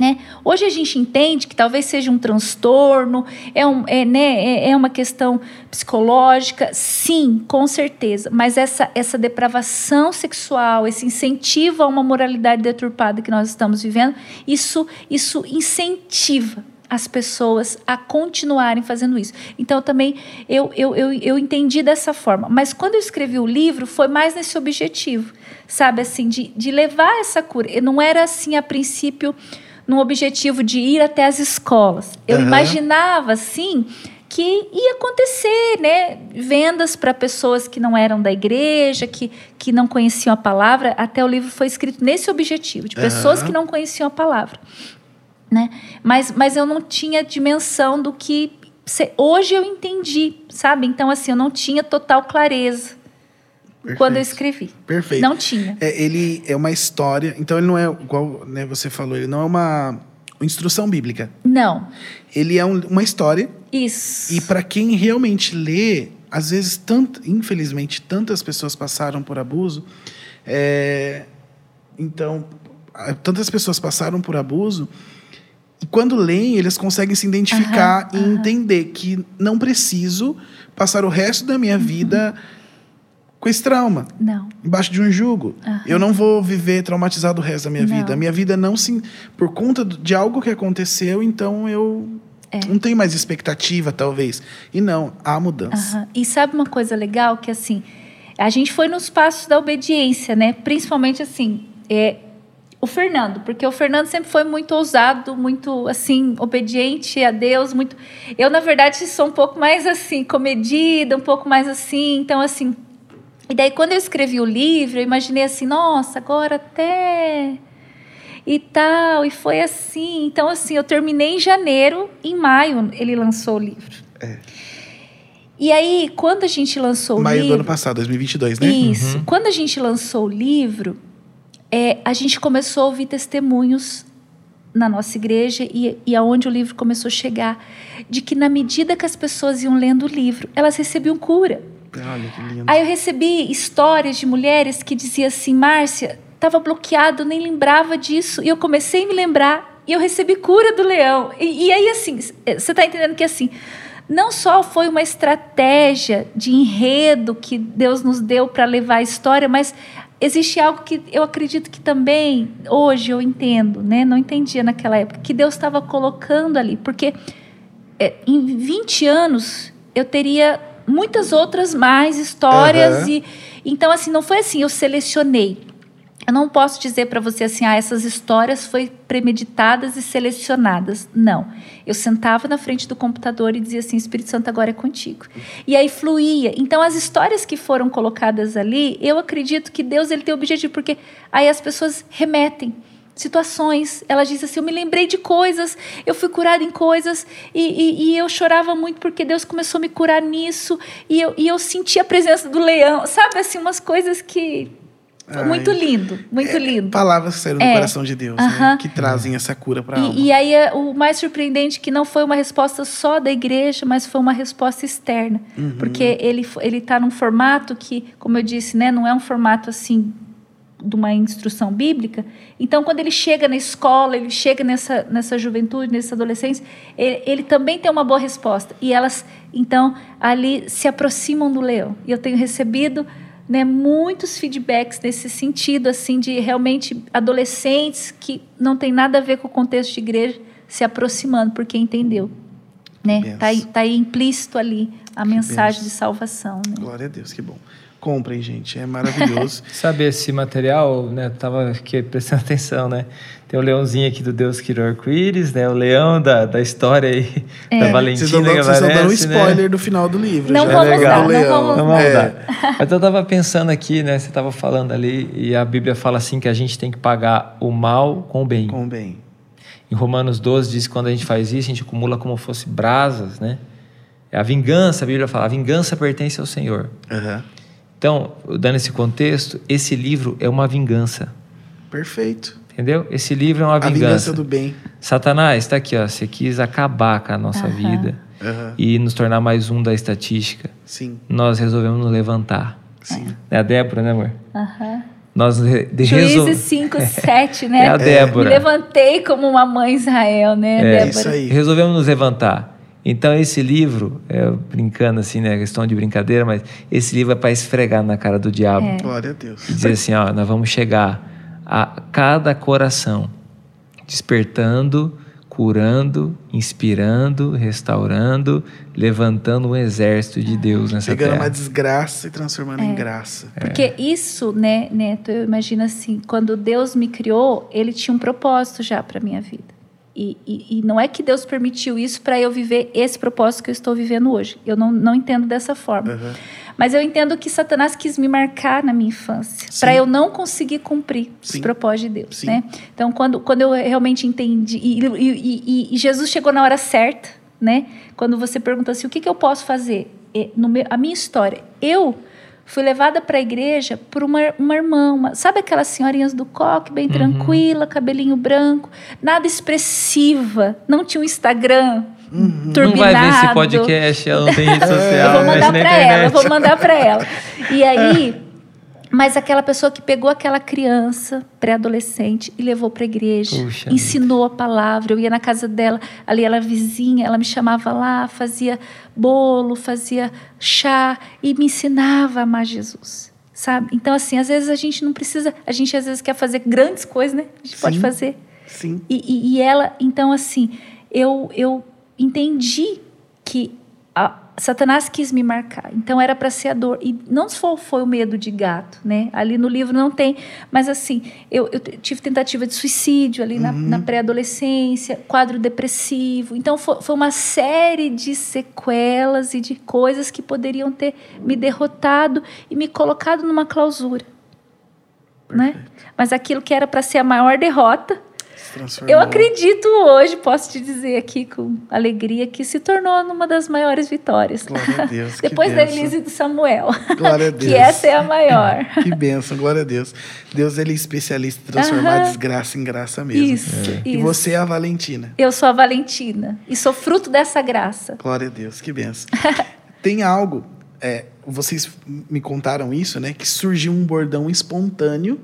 Né? Hoje a gente entende que talvez seja um transtorno, é, um, é, né, é, é uma questão psicológica, sim, com certeza. Mas essa, essa depravação sexual, esse incentivo a uma moralidade deturpada que nós estamos vivendo, isso, isso incentiva as pessoas a continuarem fazendo isso. Então também eu, eu, eu, eu entendi dessa forma. Mas quando eu escrevi o livro, foi mais nesse objetivo, sabe, assim, de, de levar essa cura. Não era assim a princípio num objetivo de ir até as escolas. Eu Aham. imaginava assim que ia acontecer, né? Vendas para pessoas que não eram da igreja, que, que não conheciam a palavra. Até o livro foi escrito nesse objetivo, de pessoas Aham. que não conheciam a palavra. Né? Mas, mas eu não tinha dimensão do que. Hoje eu entendi, sabe? Então, assim, eu não tinha total clareza quando eu escrevi. Perfeito. Não tinha. É, ele é uma história, então ele não é igual né, você falou, ele não é uma instrução bíblica. Não. Ele é um- uma história Isso. e para quem realmente lê, às vezes, tanto, infelizmente, tantas pessoas passaram por abuso. é, então, tantas pessoas passaram por abuso e quando leem, eles conseguem se identificar Aham, e aham. entender que não preciso passar o resto da minha vida com esse trauma Não. embaixo de um jugo. Aham. Eu não vou viver traumatizado o resto da minha Não. vida. A minha vida não se. Por conta de algo que aconteceu, então eu É. não tenho mais expectativa, talvez. E não, há mudança. Aham. E sabe uma coisa legal que assim, a gente foi nos passos da obediência, né? Principalmente assim, é, o Fernando, porque o Fernando sempre foi muito ousado, muito assim, obediente a Deus, muito. Eu na verdade sou um pouco mais assim, comedida, um pouco mais assim, então assim. E daí quando eu escrevi o livro, eu imaginei assim, nossa, agora até e tal, e foi assim. Então, assim, eu terminei em janeiro, em maio ele lançou o livro. E aí, quando a gente lançou o Maio do livro. ano passado, 2022, né? Isso. Quando a gente lançou o livro, é, a gente começou a ouvir testemunhos na nossa igreja e, e aonde o livro começou a chegar, de que na medida que as pessoas iam lendo o livro, elas recebiam cura. Olha que lindo. Aí eu recebi histórias de mulheres que diziam assim, Márcia, estava bloqueado, nem lembrava disso. E eu comecei a me lembrar e eu recebi cura do leão. E, e aí, assim, você está entendendo que assim, não só foi uma estratégia de enredo que Deus nos deu para levar a história, mas existe algo que eu acredito que também, hoje eu entendo, né? Não entendia naquela época, que Deus estava colocando ali. Porque é, em 20 anos eu teria muitas outras mais histórias Aham. e então assim não foi assim eu selecionei. Eu não posso dizer para você assim ah essas histórias foi premeditadas e selecionadas. Não. Eu sentava na frente do computador e dizia assim Espírito Santo agora é contigo. E aí fluía. Então as histórias que foram colocadas ali eu acredito que Deus ele tem o objetivo porque aí as pessoas remetem situações. Ela disse assim: Eu me lembrei de coisas, eu fui curada em coisas, e, e, e, eu chorava muito porque Deus começou a me curar nisso, e eu, e eu senti a presença do leão. Sabe, assim, umas coisas que. Ai, muito lindo, muito é, lindo. Palavras que saíram do É. coração de Deus, né? Que trazem essa cura para a alma. E, aí é o mais surpreendente é que não foi uma resposta só da igreja, mas foi uma resposta externa, Uhum. porque ele ele está num formato que, como eu disse, né, não é um formato assim de uma instrução bíblica. Então, quando ele chega na escola, ele chega nessa nessa juventude, nessa adolescência, ele, ele também tem uma boa resposta. E elas, então, ali se aproximam do leão. E eu tenho recebido né, muitos feedbacks nesse sentido, assim, de realmente adolescentes que não tem nada a ver com o contexto de igreja se aproximando, porque entendeu. Né? Tá, aí, tá implícito ali a mensagem benção. de salvação. Né? Glória a Deus, que bom. Comprem, gente, é maravilhoso. Sabe esse material, né? Tava aqui prestando atenção, né? Tem o leãozinho aqui do Deus que criou arco-íris, né? O leão da, da história aí, da vocês Valentina estão dando, que vocês estão dando um aparece, né? spoiler do final do livro. Não já. vamos Do dar, não vamos Não vamos É. dar. Mas eu tava pensando aqui, né? Você tava falando ali, e a Bíblia fala assim que a gente tem que pagar o mal com o bem. Com bem. Em Romanos 12 diz que quando a gente faz isso, a gente acumula como fosse brasas, né? É a vingança, a Bíblia fala, a vingança pertence ao Senhor. Aham. Então, dando esse contexto, esse livro é uma vingança, Perfeito. entendeu? Esse livro é uma A vingança vingança. do bem. Satanás, está aqui, ó. Você quis acabar com a nossa Aham. vida Aham. e nos tornar mais um da estatística. Sim, Nós resolvemos nos levantar. sim. É a Débora, né, amor? Aham. Nós re- de resol- Juízes 5, 7, né? É a Débora. Me levantei como uma mãe Israel, né, É, Débora? isso aí. Resolvemos nos levantar. Então, esse livro, é, brincando assim, né? Questão de brincadeira, mas esse livro é para esfregar na cara do diabo. É. Glória a Deus. E dizer assim: ó, nós vamos chegar a cada coração, despertando, curando, inspirando, restaurando, levantando um exército de Deus nessa Pegando terra. uma desgraça e transformando É. em graça. Porque isso, né, Neto, eu imagino assim, quando Deus me criou, ele tinha um propósito já para minha vida. E, e, e não é que Deus permitiu isso para eu viver esse propósito que eu estou vivendo hoje. Eu não, não entendo dessa forma. Aham. Mas eu entendo que Satanás quis me marcar na minha infância, para eu não conseguir cumprir os Sim. propósitos de Deus, Sim. né? Então, quando, quando eu realmente entendi, e, e- Jesus chegou na hora certa, né? Quando você pergunta assim, o que, que eu posso fazer? E, no meu, a minha história, eu fui levada para a igreja por uma, uma irmã, uma- sabe aquelas senhorinhas do coque, bem tranquila, cabelinho branco, nada expressiva, não tinha um Instagram Uhum. turbinado. Não vai ver esse podcast, ela não tem rede social, Eu vou mandar para ela, vou mandar para ela. E aí, mas aquela pessoa que pegou aquela criança pré-adolescente e levou para a igreja, Puxa ensinou a palavra. Eu ia na casa dela, ali ela vizinha, ela me chamava lá, fazia bolo, fazia chá e me ensinava a amar Jesus. Sabe? Então, assim, às vezes a gente não precisa, a gente às vezes quer fazer grandes coisas, né? A gente pode Sim. fazer. Sim. E, e- e ela, então, assim, eu, eu entendi que a- Satanás quis me marcar. Então, era para ser a dor. E não só foi o medo de gato, né? Ali no livro não tem. Mas, assim, eu, eu tive tentativa de suicídio ali na, na pré-adolescência, quadro depressivo. Então, foi, foi uma série de sequelas e de coisas que poderiam ter me derrotado e me colocado numa clausura. Né? Mas aquilo que era para ser a maior derrota, Se transformou. eu acredito hoje, posso te dizer aqui com alegria, que se tornou numa das maiores vitórias. Glória a Deus. Depois da. Elise e do Samuel. Glória a Deus. que essa é a maior. Que bênção, glória a Deus. Deus ele é especialista em transformar Aham. desgraça em graça mesmo. Isso, E isso. você é a Valentina. Eu sou a Valentina e sou fruto dessa graça. Glória a Deus, que benção. Tem algo, é, vocês me contaram isso, né? Que surgiu um bordão espontâneo,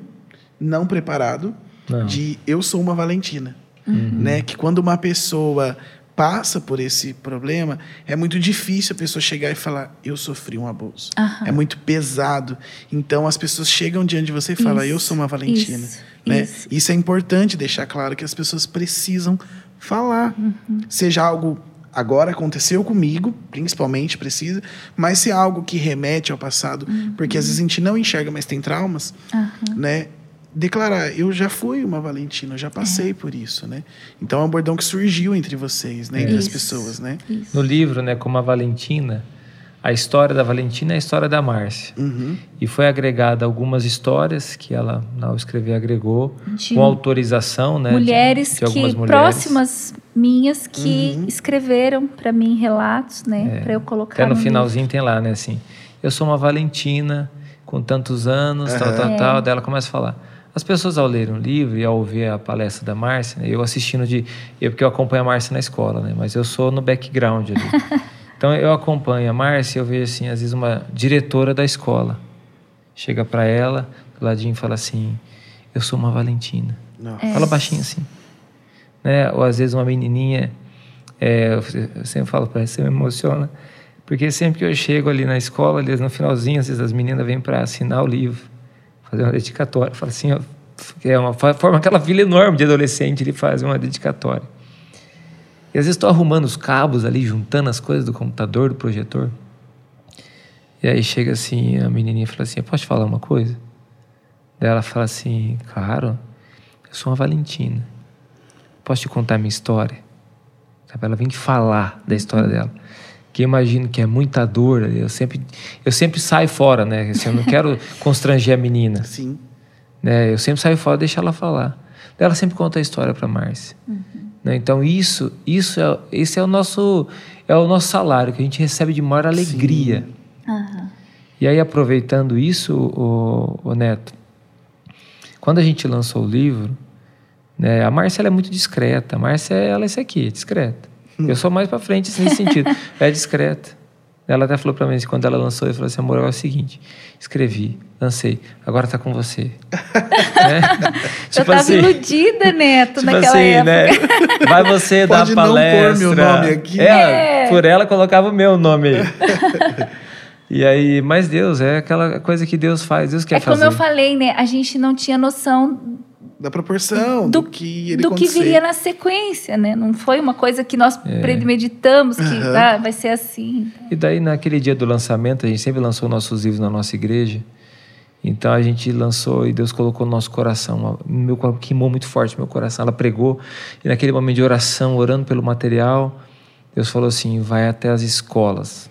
não preparado, Não. de eu sou uma Valentina. Uhum. Né? Que quando uma pessoa passa por esse problema, é muito difícil a pessoa chegar e falar, eu sofri um abuso. Aham. É muito pesado. Então as pessoas chegam diante de você e falam, Isso, eu sou uma Valentina. isso, né? isso. Isso é importante deixar claro que as pessoas precisam falar. Uhum. Seja algo agora aconteceu comigo, principalmente precisa, mas se é algo que remete ao passado, porque às vezes a gente não enxerga, mas tem traumas, Uhum. Né? Declarar, eu já fui uma Valentina, eu já passei por isso, né? Então é um bordão que surgiu entre vocês, né? Entre as pessoas, né? Isso. No livro, né, como a Valentina, a história da Valentina e a história da Márcia. Uhum. E foi agregada algumas histórias que ela, ao escrever, agregou, De com autorização, né? de- mulheres de, algumas que mulheres. próximas minhas que Uhum. escreveram para mim relatos, né, para eu colocar Até no livro. finalzinho tem lá, né, assim, eu sou uma Valentina com tantos anos, tal, tal, É. tal. Daí ela começa a falar. As pessoas ao lerem o livro e ao ouvir a palestra da Márcia, né, eu assistindo de... Eu, porque eu acompanho a Márcia na escola, né? Mas eu sou no background ali. então eu acompanho a Márcia e eu vejo, assim, às vezes uma diretora da escola. Chega para ela, do ladinho e fala assim, eu sou uma Valentina. Não. Fala baixinho assim. Né? Ou às vezes uma menininha, é, eu sempre falo para ela, você me emociona, porque sempre que eu chego ali na escola, ali no finalzinho, às vezes as meninas vêm para assinar o livro, fazer uma dedicatória. Fala assim, ó, é uma forma aquela fila enorme de adolescente, ele faz uma dedicatória. E às vezes estou arrumando os cabos ali, juntando as coisas do computador, do projetor. E aí chega assim, a menininha fala assim, posso te falar uma coisa? Daí ela fala assim, claro, eu sou uma Valentina. Posso te contar a minha história? Ela vem falar da história dela. Que eu imagino que é muita dor. Eu sempre, eu sempre saio fora, né? Assim, eu não quero constranger a menina. Sim. Né? Eu sempre saio fora e deixo ela falar. Ela sempre conta a história para Márcia. Né? Então isso, isso é, esse é o nosso, é o nosso salário que a gente recebe de maior alegria. Aham. E aí, aproveitando isso, o, o Neto, quando a gente lançou o livro, né, a Márcia ela é muito discreta. A Márcia, ela é isso aqui, discreta. Eu sou mais para frente assim, nesse sentido. É discreta. Ela até falou para mim, assim, quando ela lançou, ela falou assim, amor, é o seguinte, escrevi, lancei, agora tá com você. né? eu tava iludida, Neto, Tipo naquela assim, época. né? Vai você dar Pode não pôr palestra. meu nome aqui. É, É. por ela colocava o meu nome aí. e aí, mas Deus, é aquela coisa que Deus faz, Deus quer É como fazer. eu falei, né? A gente não tinha noção Da proporção, do, do, que ele do que acontecer. viria na sequência, né? Não foi uma coisa que nós premeditamos que Aham. ah, vai ser assim. E daí, naquele dia do lançamento, a gente sempre lançou nossos livros na nossa igreja. Então a gente lançou e Deus colocou no nosso coração. Meu queimou muito forte meu coração. Ela pregou e naquele momento de oração, orando pelo material, Deus falou assim: vai até as escolas.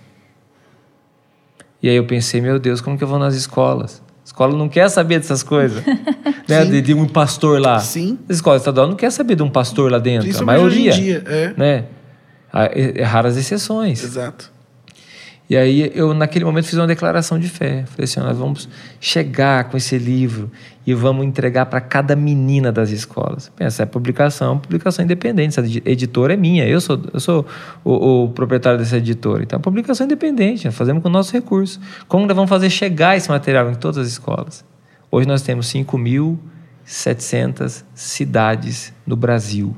E aí eu pensei, meu Deus, como que eu vou nas escolas? A escola não quer saber dessas coisas. né? De, de um pastor lá. Sim. A escola estadual não quer saber de um pastor lá dentro. A maioria. dia, é. Né? Ah, É, é raras exceções. Exato. E aí eu naquele momento fiz uma declaração de fé. Falei assim, nós vamos chegar com esse livro e vamos entregar para cada menina das escolas. Pensa, é publicação, publicação independente. Essa edi- editora é minha, eu sou, eu sou o, o proprietário dessa editora. Então, é publicação independente, nós fazemos com o nosso recurso. Como nós vamos fazer chegar esse material em todas as escolas? Hoje nós temos 5.700 cidades no Brasil.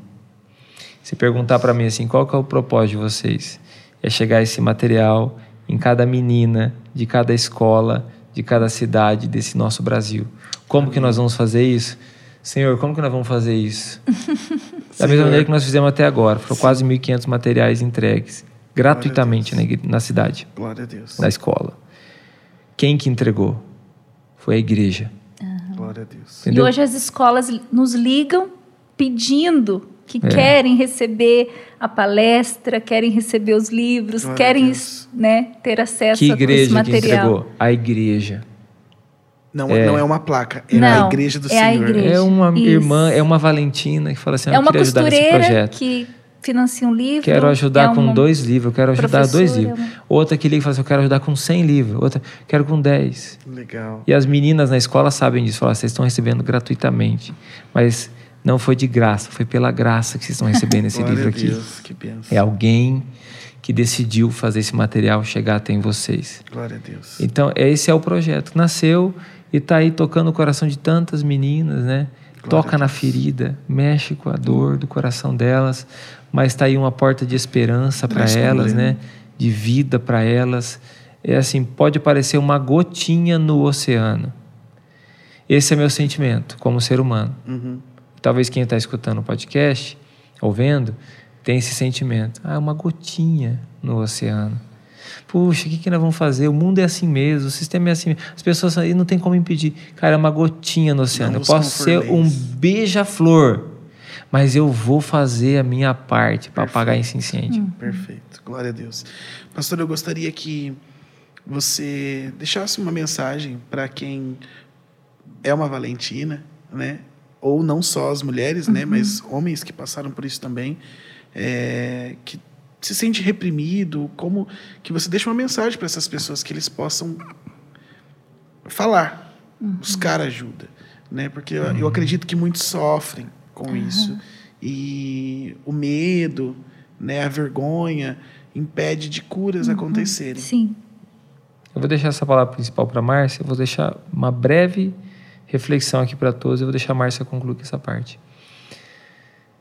Se perguntar para mim assim, qual que é o propósito de vocês? É chegar esse material em cada menina, de cada escola, de cada cidade desse nosso Brasil. Como que nós vamos fazer isso? Senhor, como que nós vamos fazer isso? da mesma maneira que nós fizemos até agora. Foram quase 1.500 materiais entregues gratuitamente na, na cidade, Glória a Deus. na escola. Quem que entregou? Foi a igreja. Glória a Deus. Entendeu? E hoje as escolas nos ligam pedindo que É. querem receber a palestra, querem receber os livros, Glória querem né, ter acesso Que a esse igreja que material. entregou? A igreja. Não É. é, não é uma placa, é Não, a igreja do é Senhor. igreja. É uma Isso. irmã, é uma Valentina que fala assim: "Ah, É uma queria ajudar nesse costureira projeto. que financia um livro. Quero ajudar é com dois livros, eu quero ajudar dois livros. uma- Outra que liga e fala assim: eu quero ajudar com 100 livros. Outra, quero com 10. Legal. E as meninas na escola sabem disso. Falam, vocês estão recebendo gratuitamente. Mas não foi de graça, foi pela graça que vocês estão recebendo esse livro aqui. Deus, que benção. É alguém que decidiu fazer esse material chegar até em vocês. Glória a Deus. Então, esse é o projeto. Nasceu e está aí tocando o coração de tantas meninas, né? Glória Toca na ferida, mexe com a dor do coração delas, mas está aí uma porta de esperança para Traz elas, né? De vida para elas. É assim, pode parecer uma gotinha no oceano. Esse é meu sentimento como ser humano. Uhum. Talvez quem está escutando o podcast, ou vendo, tem esse sentimento. Ah, uma gotinha no oceano. Puxa, o que, que nós vamos fazer? O mundo é assim mesmo, o sistema é assim mesmo. As pessoas aí não tem como impedir. Cara, é uma gotinha no oceano. Não eu posso ser um beija-flor, mas eu vou fazer a minha parte para apagar esse incêndio. Perfeito. Glória a Deus. Pastor, eu gostaria que você deixasse uma mensagem para quem é uma Valentina, né? Ou não só as mulheres, né? Mas homens que passaram por isso também, é, que se sente reprimido, como que você deixa uma mensagem para essas pessoas que eles possam falar, buscar ajuda, né? Porque eu, eu acredito que muitos sofrem com isso e o medo, né? A vergonha impede de curas acontecerem. Sim. Eu vou deixar essa palavra principal para a Márcia, eu vou deixar uma breve reflexão aqui para todos, eu vou deixar a Márcia concluir essa parte.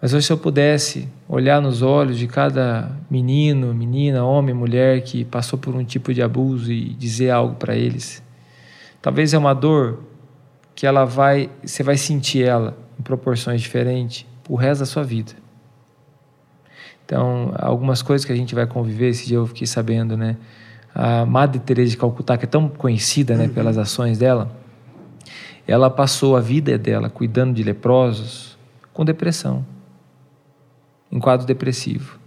Mas hoje, se eu pudesse olhar nos olhos de cada menino, menina, homem, mulher que passou por um tipo de abuso e dizer algo para eles, talvez é uma dor que ela vai, você vai sentir ela em proporções diferentes o resto da sua vida. Então, algumas coisas que a gente vai conviver, esse dia eu fiquei sabendo, né? A Madre Teresa de Calcutá, que é tão conhecida, né, pelas ações dela, ela passou a vida dela cuidando de leprosos com depressão, em quadro depressivo,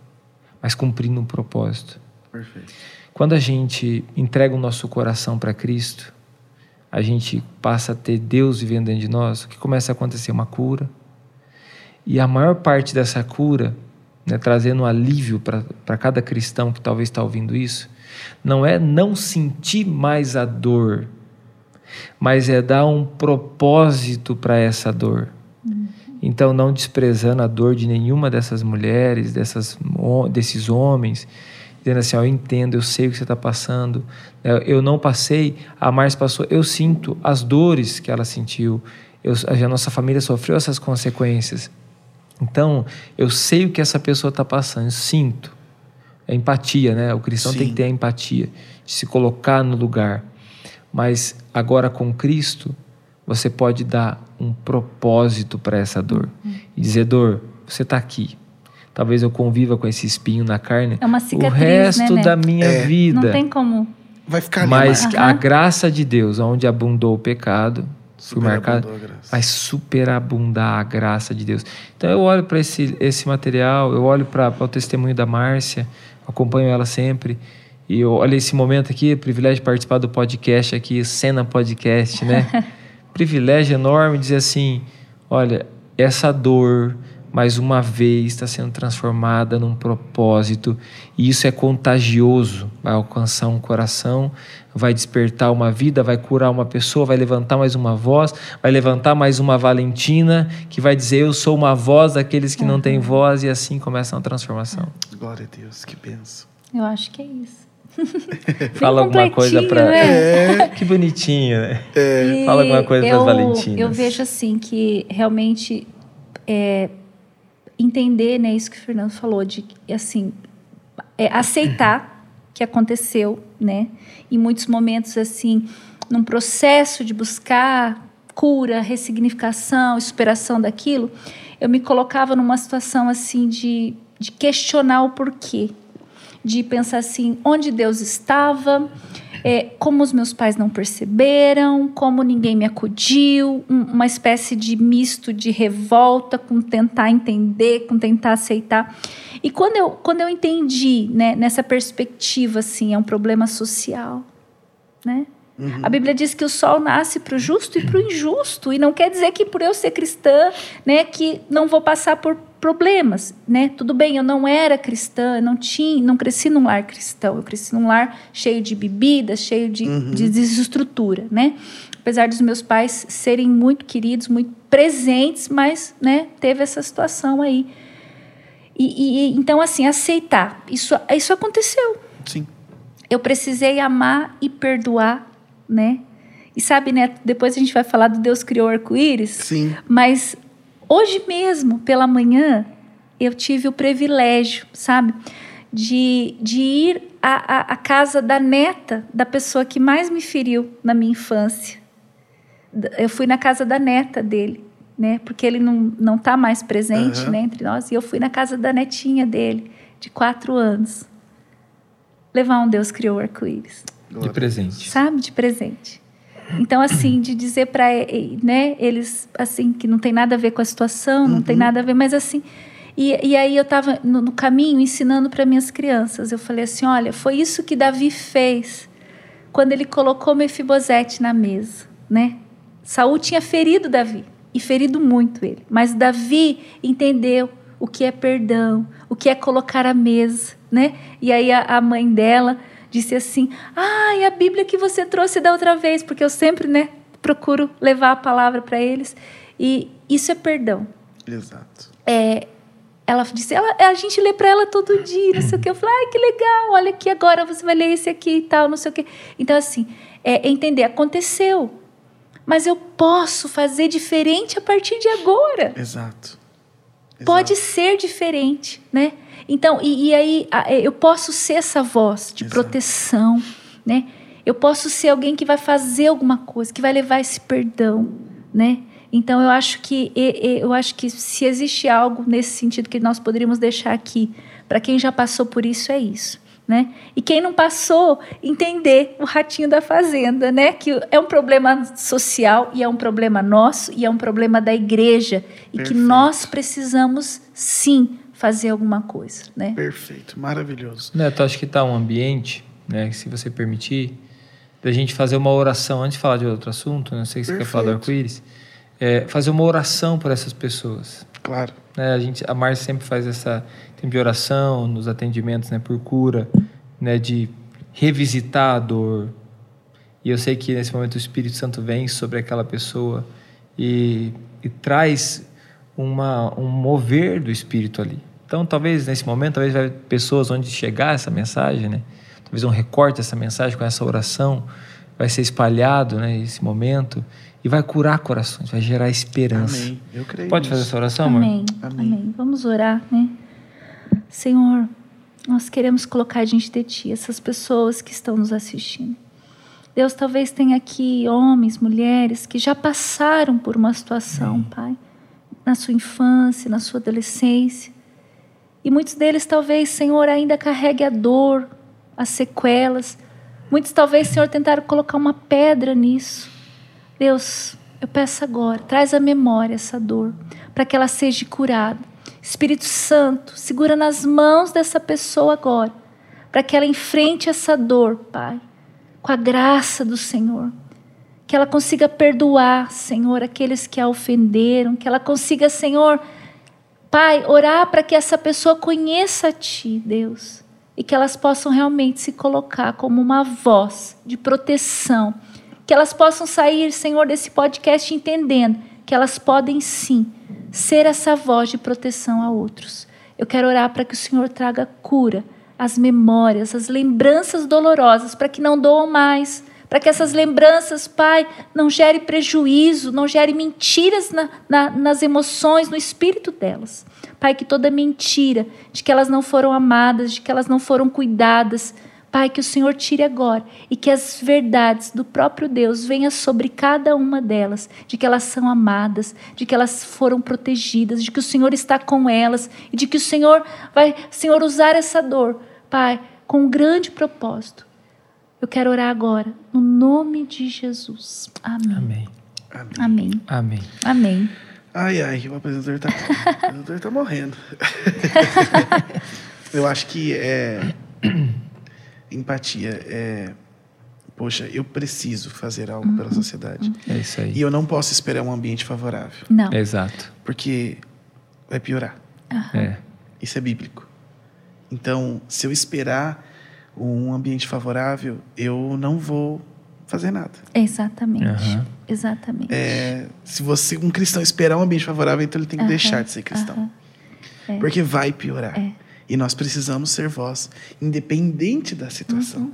mas cumprindo um propósito. Perfeito. Quando a gente entrega o nosso coração para Cristo, a gente passa a ter Deus vivendo dentro de nós, o que começa a acontecer uma cura. E a maior parte dessa cura, né, trazendo um alívio para cada cristão que talvez está ouvindo isso, não é não sentir mais a dor, mas é dar um propósito para essa dor. Então, não desprezando a dor de nenhuma dessas mulheres, dessas, desses homens, dizendo assim: ó, eu entendo, eu sei o que você está passando. Eu não passei, a Márcia passou, eu sinto as dores que ela sentiu. Eu, a nossa família sofreu essas consequências. Então, eu sei o que essa pessoa está passando, eu sinto. É empatia, né? O cristão Sim. tem que ter a empatia, de se colocar no lugar. Mas agora com Cristo, você pode dar um propósito para essa dor. E dizer, dor, você está aqui. Talvez eu conviva com esse espinho na carne É uma o cicatriz, resto né, da Né? minha É. vida. Não tem como. Vai ficar ali Mas mais. a graça de Deus, onde abundou o pecado, fui marcado, Superabundou a graça. vai superabundar a graça de Deus. Então eu olho para esse, esse material, eu olho para o testemunho da Márcia, acompanho ela sempre. E eu olho esse momento aqui, privilégio de participar do podcast aqui, Cena Podcast, né? privilégio enorme dizer assim: olha, essa dor, mais uma vez, está sendo transformada num propósito, e isso é contagioso, vai alcançar um coração, vai despertar uma vida, vai curar uma pessoa, vai levantar mais uma voz, vai levantar mais uma Valentina, que vai dizer: Eu sou uma voz daqueles que não têm voz, e assim começa uma transformação. Glória a Deus, que benção. Eu acho que é isso. Fala alguma coisa para. né? que bonitinho, né? E Fala alguma coisa eu, das Valentinas. Eu vejo assim que realmente é, entender, né, isso que o Fernando falou, de assim, é, aceitar que aconteceu, né? Em muitos momentos, assim, num processo de buscar cura, ressignificação superação daquilo, eu me colocava numa situação assim de, de questionar o porquê. De pensar assim, onde Deus estava, é, como os meus pais não perceberam, como ninguém me acudiu, um- uma espécie de misto de revolta com tentar entender, com tentar aceitar. E quando eu, quando eu entendi, né, nessa perspectiva, assim, é um problema social, né? A Bíblia diz que o sol nasce para o justo e para o injusto, e não quer dizer que por eu ser cristã, né, que não vou passar por problemas, né? Tudo bem, eu não era cristã, eu não tinha, não cresci num lar cristão, eu cresci num lar cheio de bebidas, cheio de, de desestrutura, né? Apesar dos meus pais serem muito queridos, muito presentes, mas, né, teve essa situação aí. E, e- então, assim, aceitar. Isso, isso aconteceu Sim. eu precisei amar e perdoar, né? E sabe, né? Depois a gente vai falar do Deus criou o arco-íris. Sim. Mas hoje mesmo, pela manhã, eu tive o privilégio, sabe? De, de ir à, à, à casa da neta da pessoa que mais me feriu na minha infância. Eu fui na casa da neta dele, né? Porque ele não, não tá mais presente Aham. né, entre nós. E eu fui na casa da netinha dele, de quatro anos. Levar um Deus criou o arco-íris De presente. sabe, de presente. Então, assim, de dizer para né, eles, assim, que não tem nada a ver com a situação, não tem nada a ver, mas assim. E, e aí eu estava no, no caminho ensinando para minhas crianças. Eu falei assim: olha, foi isso que Davi fez quando ele colocou Mefibosete na mesa, né? Saul tinha ferido Davi e ferido muito ele, mas Davi entendeu o que é perdão, o que é colocar a mesa, né? E aí a, a mãe dela disse assim: "Ah, e a Bíblia que você trouxe da outra vez, porque eu sempre, né, procuro levar a palavra para eles. E isso é perdão. Exato. É, ela disse, ela, a gente lê para ela todo dia, não sei o que. Eu falei, ai, que legal, olha aqui agora, você vai ler esse aqui e tal, não sei o que. Então, assim, é entender, aconteceu, mas eu posso fazer diferente a partir de agora. Exato. Pode ser diferente, né? Então, e, e aí é, eu posso ser essa voz de Exato. proteção, né? Eu posso ser alguém que vai fazer alguma coisa, que vai levar esse perdão, né? Então eu acho que eu acho que se existe algo nesse sentido que nós poderíamos deixar aqui para quem já passou por isso é isso, né? E quem não passou, entender o ratinho da fazenda, né? Que é um problema social e é um problema nosso e é um problema da igreja e Perfeito. que nós precisamos sim fazer alguma coisa, né? Perfeito, maravilhoso. Neto, acho que está um ambiente, né? Se você permitir, da gente fazer uma oração antes de falar de outro assunto. Né? Não sei se você quer falar do arco-íris é, fazer uma oração por essas pessoas. Claro. Né, a gente, a Márcia sempre faz essa tempo de oração nos atendimentos, né, por cura, né, de revisitar a dor. E eu sei que nesse momento o Espírito Santo vem sobre aquela pessoa e, e traz uma, um mover do Espírito ali. Então, talvez nesse momento, talvez vai pessoas onde chegar essa mensagem, né? Talvez um recorte dessa mensagem com essa oração vai ser espalhado, né? Esse momento e vai curar corações, vai gerar esperança. Amém. Eu creio. Pode fazer essa oração, amor? Amém. Amém. Amém. Vamos orar, né? Senhor, nós queremos colocar diante de Ti essas pessoas que estão nos assistindo. Deus, talvez tenha aqui homens, mulheres que já passaram por uma situação, Amém. Pai, na sua infância, na sua adolescência. E muitos deles, talvez, Senhor, ainda carregue a dor, as sequelas. Muitos, talvez, Senhor, tentaram colocar uma pedra nisso. Deus, eu peço agora, traz à memória essa dor, para que ela seja curada. Espírito Santo, segura nas mãos dessa pessoa agora, para que ela enfrente essa dor, Pai, com a graça do Senhor. Que ela consiga perdoar, Senhor, aqueles que a ofenderam, que ela consiga, Senhor, Pai, orar para que essa pessoa conheça a Ti, Deus, e que elas possam realmente se colocar como uma voz de proteção que elas possam sair, Senhor, desse podcast entendendo que elas podem sim ser essa voz de proteção a outros. Eu quero orar para que o Senhor traga cura, as memórias, as lembranças dolorosas, para que não doam mais, para que essas lembranças, Pai, não gere prejuízo, não gere mentiras na, na, nas emoções, no espírito delas. Pai, que toda mentira de que elas não foram amadas, de que elas não foram cuidadas, Pai, que o Senhor tire agora e que as verdades do próprio Deus venham sobre cada uma delas, de que elas são amadas, de que elas foram protegidas, de que o Senhor está com elas e de que o Senhor vai, Senhor, usar essa dor, Pai, com um grande propósito. Eu quero orar agora, no nome de Jesus. Amém. Amém. Amém. Amém. Amém. Ai, ai, o apresentador está o apresentador tá morrendo. Eu acho que é empatia é poxa, eu preciso fazer algo uhum, pela sociedade. É isso aí. E eu não posso esperar um ambiente favorável. Não. Exato. Porque vai piorar. Uhum. É. Isso é bíblico. Então, se eu esperar um ambiente favorável, eu não vou fazer nada. Exatamente. Uhum. Exatamente. É, se você, um cristão, esperar um ambiente favorável, então ele tem que deixar de ser cristão. É. Porque vai piorar. É. E nós precisamos ser voz, independente da situação. Uhum.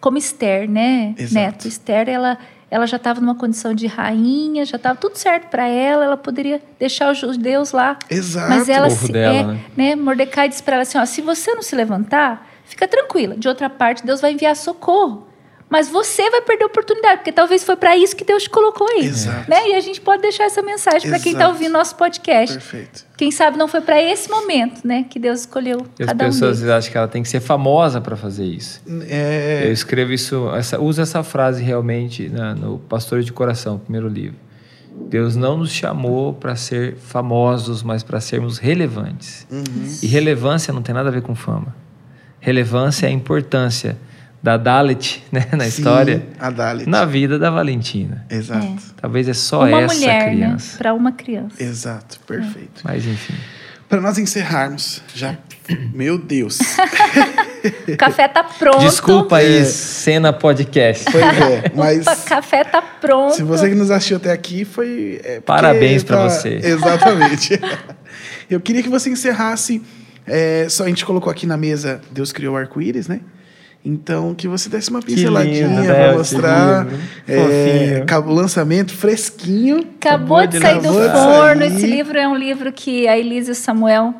Como Esther, né, Exato. Neto? Esther, ela, ela já estava numa condição de rainha, já estava tudo certo para ela, ela poderia deixar os judeus lá. Exato. Mas ela se, dela, é, né? né? Mordecai disse para ela assim: ó, se você não se levantar, fica tranquila. De outra parte, Deus vai enviar socorro. Mas você vai perder a oportunidade, porque talvez foi para isso que Deus te colocou aí. Exato. Né? E a gente pode deixar essa mensagem para quem está ouvindo nosso podcast. Perfeito. Quem sabe não foi para esse momento, né, que Deus escolheu E as cada um pessoas deles. acham que ela tem que ser famosa para fazer isso. É, Eu escrevo isso, essa, uso essa frase realmente na- no Pastor de Coração, primeiro livro. Deus não nos chamou para ser famosos, mas para sermos relevantes. uhum. E relevância não tem nada a ver com fama. Relevância é a importância da Dalit, né, na Sim, história, A Dalit. na vida da Valentina. Exato. Talvez é só uma essa mulher, criança. né? Para uma criança. Exato, perfeito. Mas enfim. Para nós encerrarmos, já. Meu Deus. O café tá pronto. Desculpa aí, É. cena podcast. Pois é, mas. O café tá pronto. Se você que nos assistiu até aqui, foi. é, Parabéns pra tá- você. Exatamente. Eu queria que você encerrasse. É, só a gente colocou aqui na mesa Deus criou o arco-íris, né? Então, que você desse uma pinceladinha né, para esse mostrar. É, acaba o lançamento fresquinho. Acabou Acabou de sair do forno. Acabou de Esse sair. livro é um livro que a Elisa e o Samuel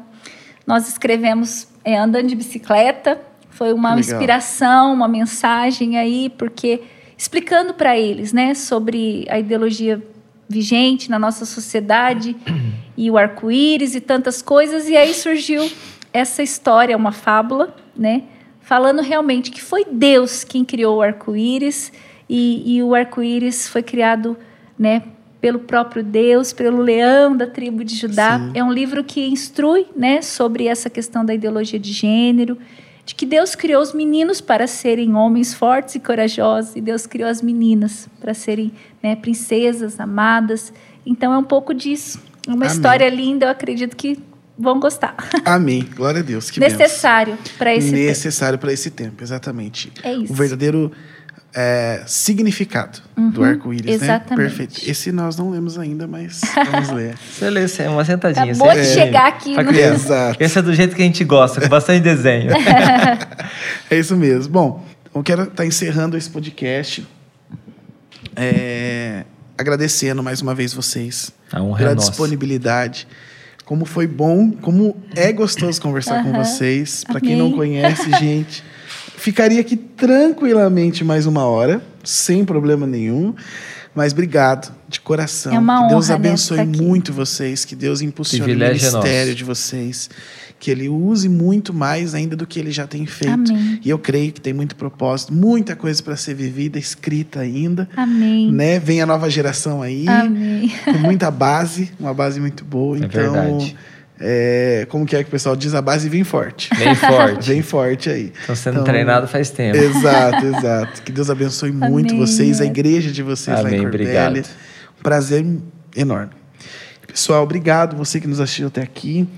nós escrevemos é, andando de bicicleta. Foi uma Legal. inspiração, uma mensagem aí, porque explicando para eles, né, sobre a ideologia vigente na nossa sociedade e o arco-íris e tantas coisas. E aí surgiu essa história, uma fábula, né, falando realmente que foi Deus quem criou o arco-íris e, e o arco-íris foi criado, né, pelo próprio Deus, pelo leão da tribo de Judá. Sim. É um livro que instrui, né, sobre essa questão da ideologia de gênero, de que Deus criou os meninos para serem homens fortes e corajosos, e Deus criou as meninas para serem né, princesas, amadas. Então é um pouco disso. É uma Amém. história linda, eu acredito que vão gostar. Amém. Glória a Deus. Que. Necessário para esse tempo. necessário para esse tempo, exatamente. É isso. O verdadeiro é, significado do Uhum, arco-íris, né? exatamente. Perfeito. Esse nós não lemos ainda, mas vamos ler. Você lê é uma sentadinha. Acabou de certinho. chegar aqui no- criança. Exato. Esse é do jeito que a gente gosta, com bastante desenho. É isso mesmo. Bom, eu quero estar encerrando esse podcast. é, agradecendo mais uma vez vocês A honra pela é nossa. Como foi bom, como é gostoso conversar com Aham. vocês. Para quem não conhece, gente, ficaria aqui tranquilamente mais uma hora, sem problema nenhum. Mas obrigado, de coração. É uma que Deus honra, né, abençoe muito vocês, que Deus impulsione o Privilégio é ministério nosso. de vocês, que Ele use muito mais ainda do que Ele já tem feito. Amém. E eu creio que tem muito propósito, muita coisa para ser vivida, escrita ainda. Amém. Né? Vem a nova geração aí, Amém. com muita base, uma base muito boa. É então, verdade. é, como que é que o pessoal diz? A base vem forte. Bem forte. Vem forte aí. Estão sendo Então, treinado faz tempo. Exato, exato. Que Deus abençoe muito Amém. vocês, a igreja de vocês lá Amém, em Corbélia. obrigado. Um prazer enorme. Pessoal, obrigado você que nos assistiu até aqui.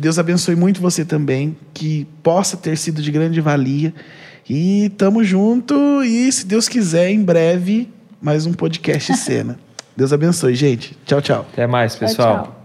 Que Deus abençoe muito você também, que possa ter sido de grande valia. E tamo junto e se Deus quiser em breve mais um podcast cena. Deus abençoe, gente. Tchau, tchau. Até mais, Tchau, pessoal. tchau.